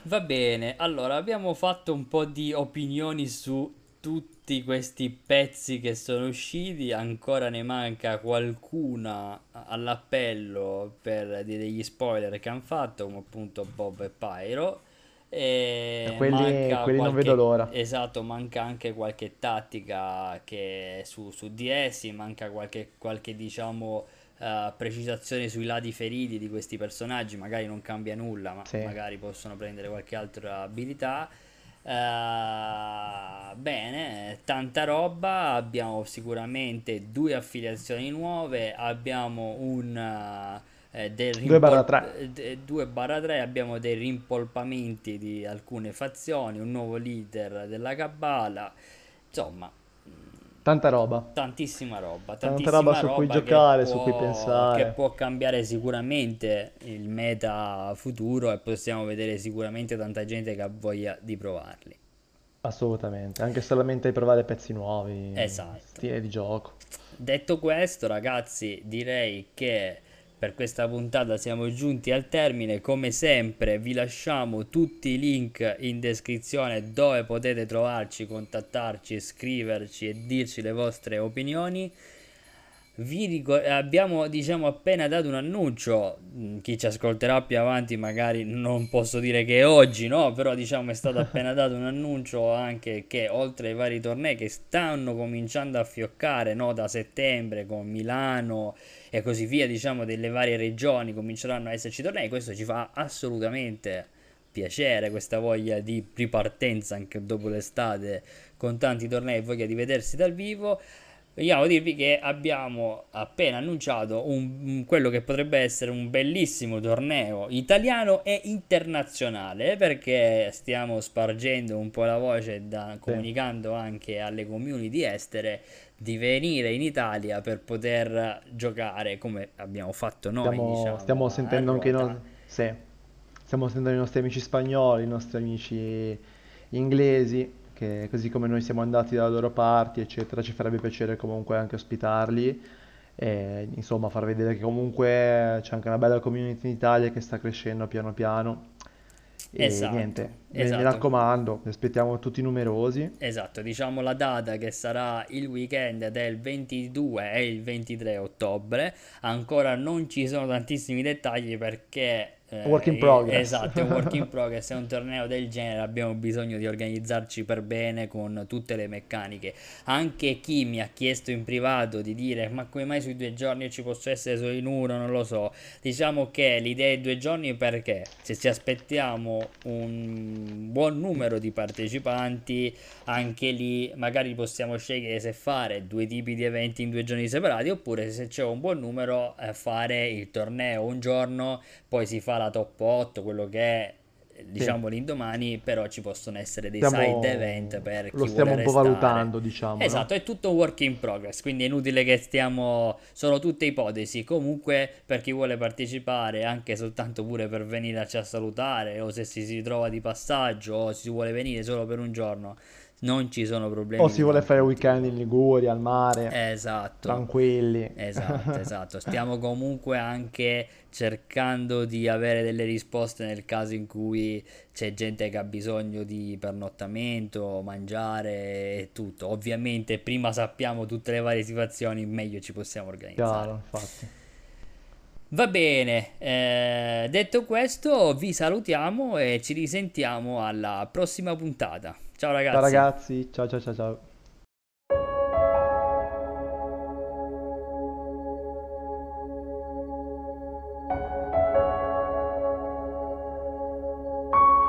Va bene, allora abbiamo fatto un po' di opinioni su tutti questi pezzi che sono usciti, ancora ne manca qualcuna all'appello per degli spoiler che hanno fatto, come appunto Bob e Pyro. E quelli, quelli qualche, non vedo l'ora. Esatto, manca anche qualche tattica che su, su DS, manca qualche, qualche diciamo uh, precisazione sui lati feriti di questi personaggi, magari non cambia nulla, ma sì. magari possono prendere qualche altra abilità. Uh, bene, tanta roba. Abbiamo sicuramente due affiliazioni nuove. Abbiamo un uh, eh, 2 barra 3. 2 barra 3 abbiamo dei rimpolpamenti di alcune fazioni, un nuovo leader della Cabala. Insomma, Tanta roba. Tantissima roba. Tanta roba su cui giocare, può, su cui pensare. Che può cambiare sicuramente il meta futuro e possiamo vedere sicuramente tanta gente che ha voglia di provarli. Assolutamente, anche solamente provare pezzi nuovi, Esatto. stile di gioco. Detto questo, ragazzi, direi che per questa puntata siamo giunti al termine. Come sempre, vi lasciamo tutti i link in descrizione dove potete trovarci, contattarci, scriverci e dirci le vostre opinioni. Vi ricor- abbiamo diciamo appena dato un annuncio, mm, chi ci ascolterà più avanti magari non posso dire che è oggi, no? Però diciamo è stato appena dato un annuncio anche che oltre ai vari tornei che stanno cominciando a fioccare, no? Da settembre con Milano e così via, diciamo delle varie regioni cominceranno a esserci tornei, questo ci fa assolutamente piacere, questa voglia di ripartenza anche dopo l'estate con tanti tornei e voglia di vedersi dal vivo. Vogliamo dirvi che abbiamo appena annunciato un- quello che potrebbe essere un bellissimo torneo italiano e internazionale perché stiamo spargendo un po' la voce, da- comunicando anche alle community estere di venire in Italia per poter giocare come abbiamo fatto noi, Stiamo, diciamo, stiamo sentendo anche i ruota. nostri, sì, stiamo sentendo i nostri amici spagnoli, i nostri amici inglesi, che così come noi siamo andati dalle loro parti, eccetera, ci farebbe piacere comunque anche ospitarli e insomma far vedere che comunque c'è anche una bella community in Italia che sta crescendo piano piano. E Esatto, niente, mi mi esatto. raccomando, vi aspettiamo tutti numerosi. Esatto, diciamo la data che sarà il weekend del 22 e il 23 ottobre. Ancora non ci sono tantissimi dettagli perché Work in eh, progress. esatto, è un work in progress, è un torneo del genere, abbiamo bisogno di organizzarci per bene con tutte le meccaniche. Anche chi mi ha chiesto in privato di dire ma come mai sui due giorni io ci posso essere solo in uno, non lo so. Diciamo che l'idea è due giorni perché se ci aspettiamo un buon numero di partecipanti, anche lì magari possiamo scegliere se fare due tipi di eventi in due giorni separati oppure se c'è un buon numero eh, fare il torneo un giorno, poi si fa la top 8, quello che è eh, Sì, diciamo l'indomani, però ci possono essere dei side event stiamo, per lo chi stiamo vuole un po' restare. valutando, diciamo, no? Esatto, è tutto un work in progress, quindi è inutile che stiamo, sono tutte ipotesi. Comunque, per chi vuole partecipare, anche soltanto pure per venirci a salutare, o se si, si trova di passaggio, o si vuole venire solo per un giorno, non ci sono O problemi si di vuole fare weekend in Liguria, al mare, Esatto. tranquilli. Esatto, esatto. Stiamo comunque anche cercando di avere delle risposte nel caso in cui c'è gente che ha bisogno di pernottamento, mangiare e tutto. Ovviamente, prima sappiamo tutte le varie situazioni, meglio ci possiamo organizzare. Chiaro, infatti. Va bene, eh, detto questo, vi salutiamo e ci risentiamo alla prossima puntata. Ciao Ciao ragazzi. ragazzi, ciao ciao ciao ciao.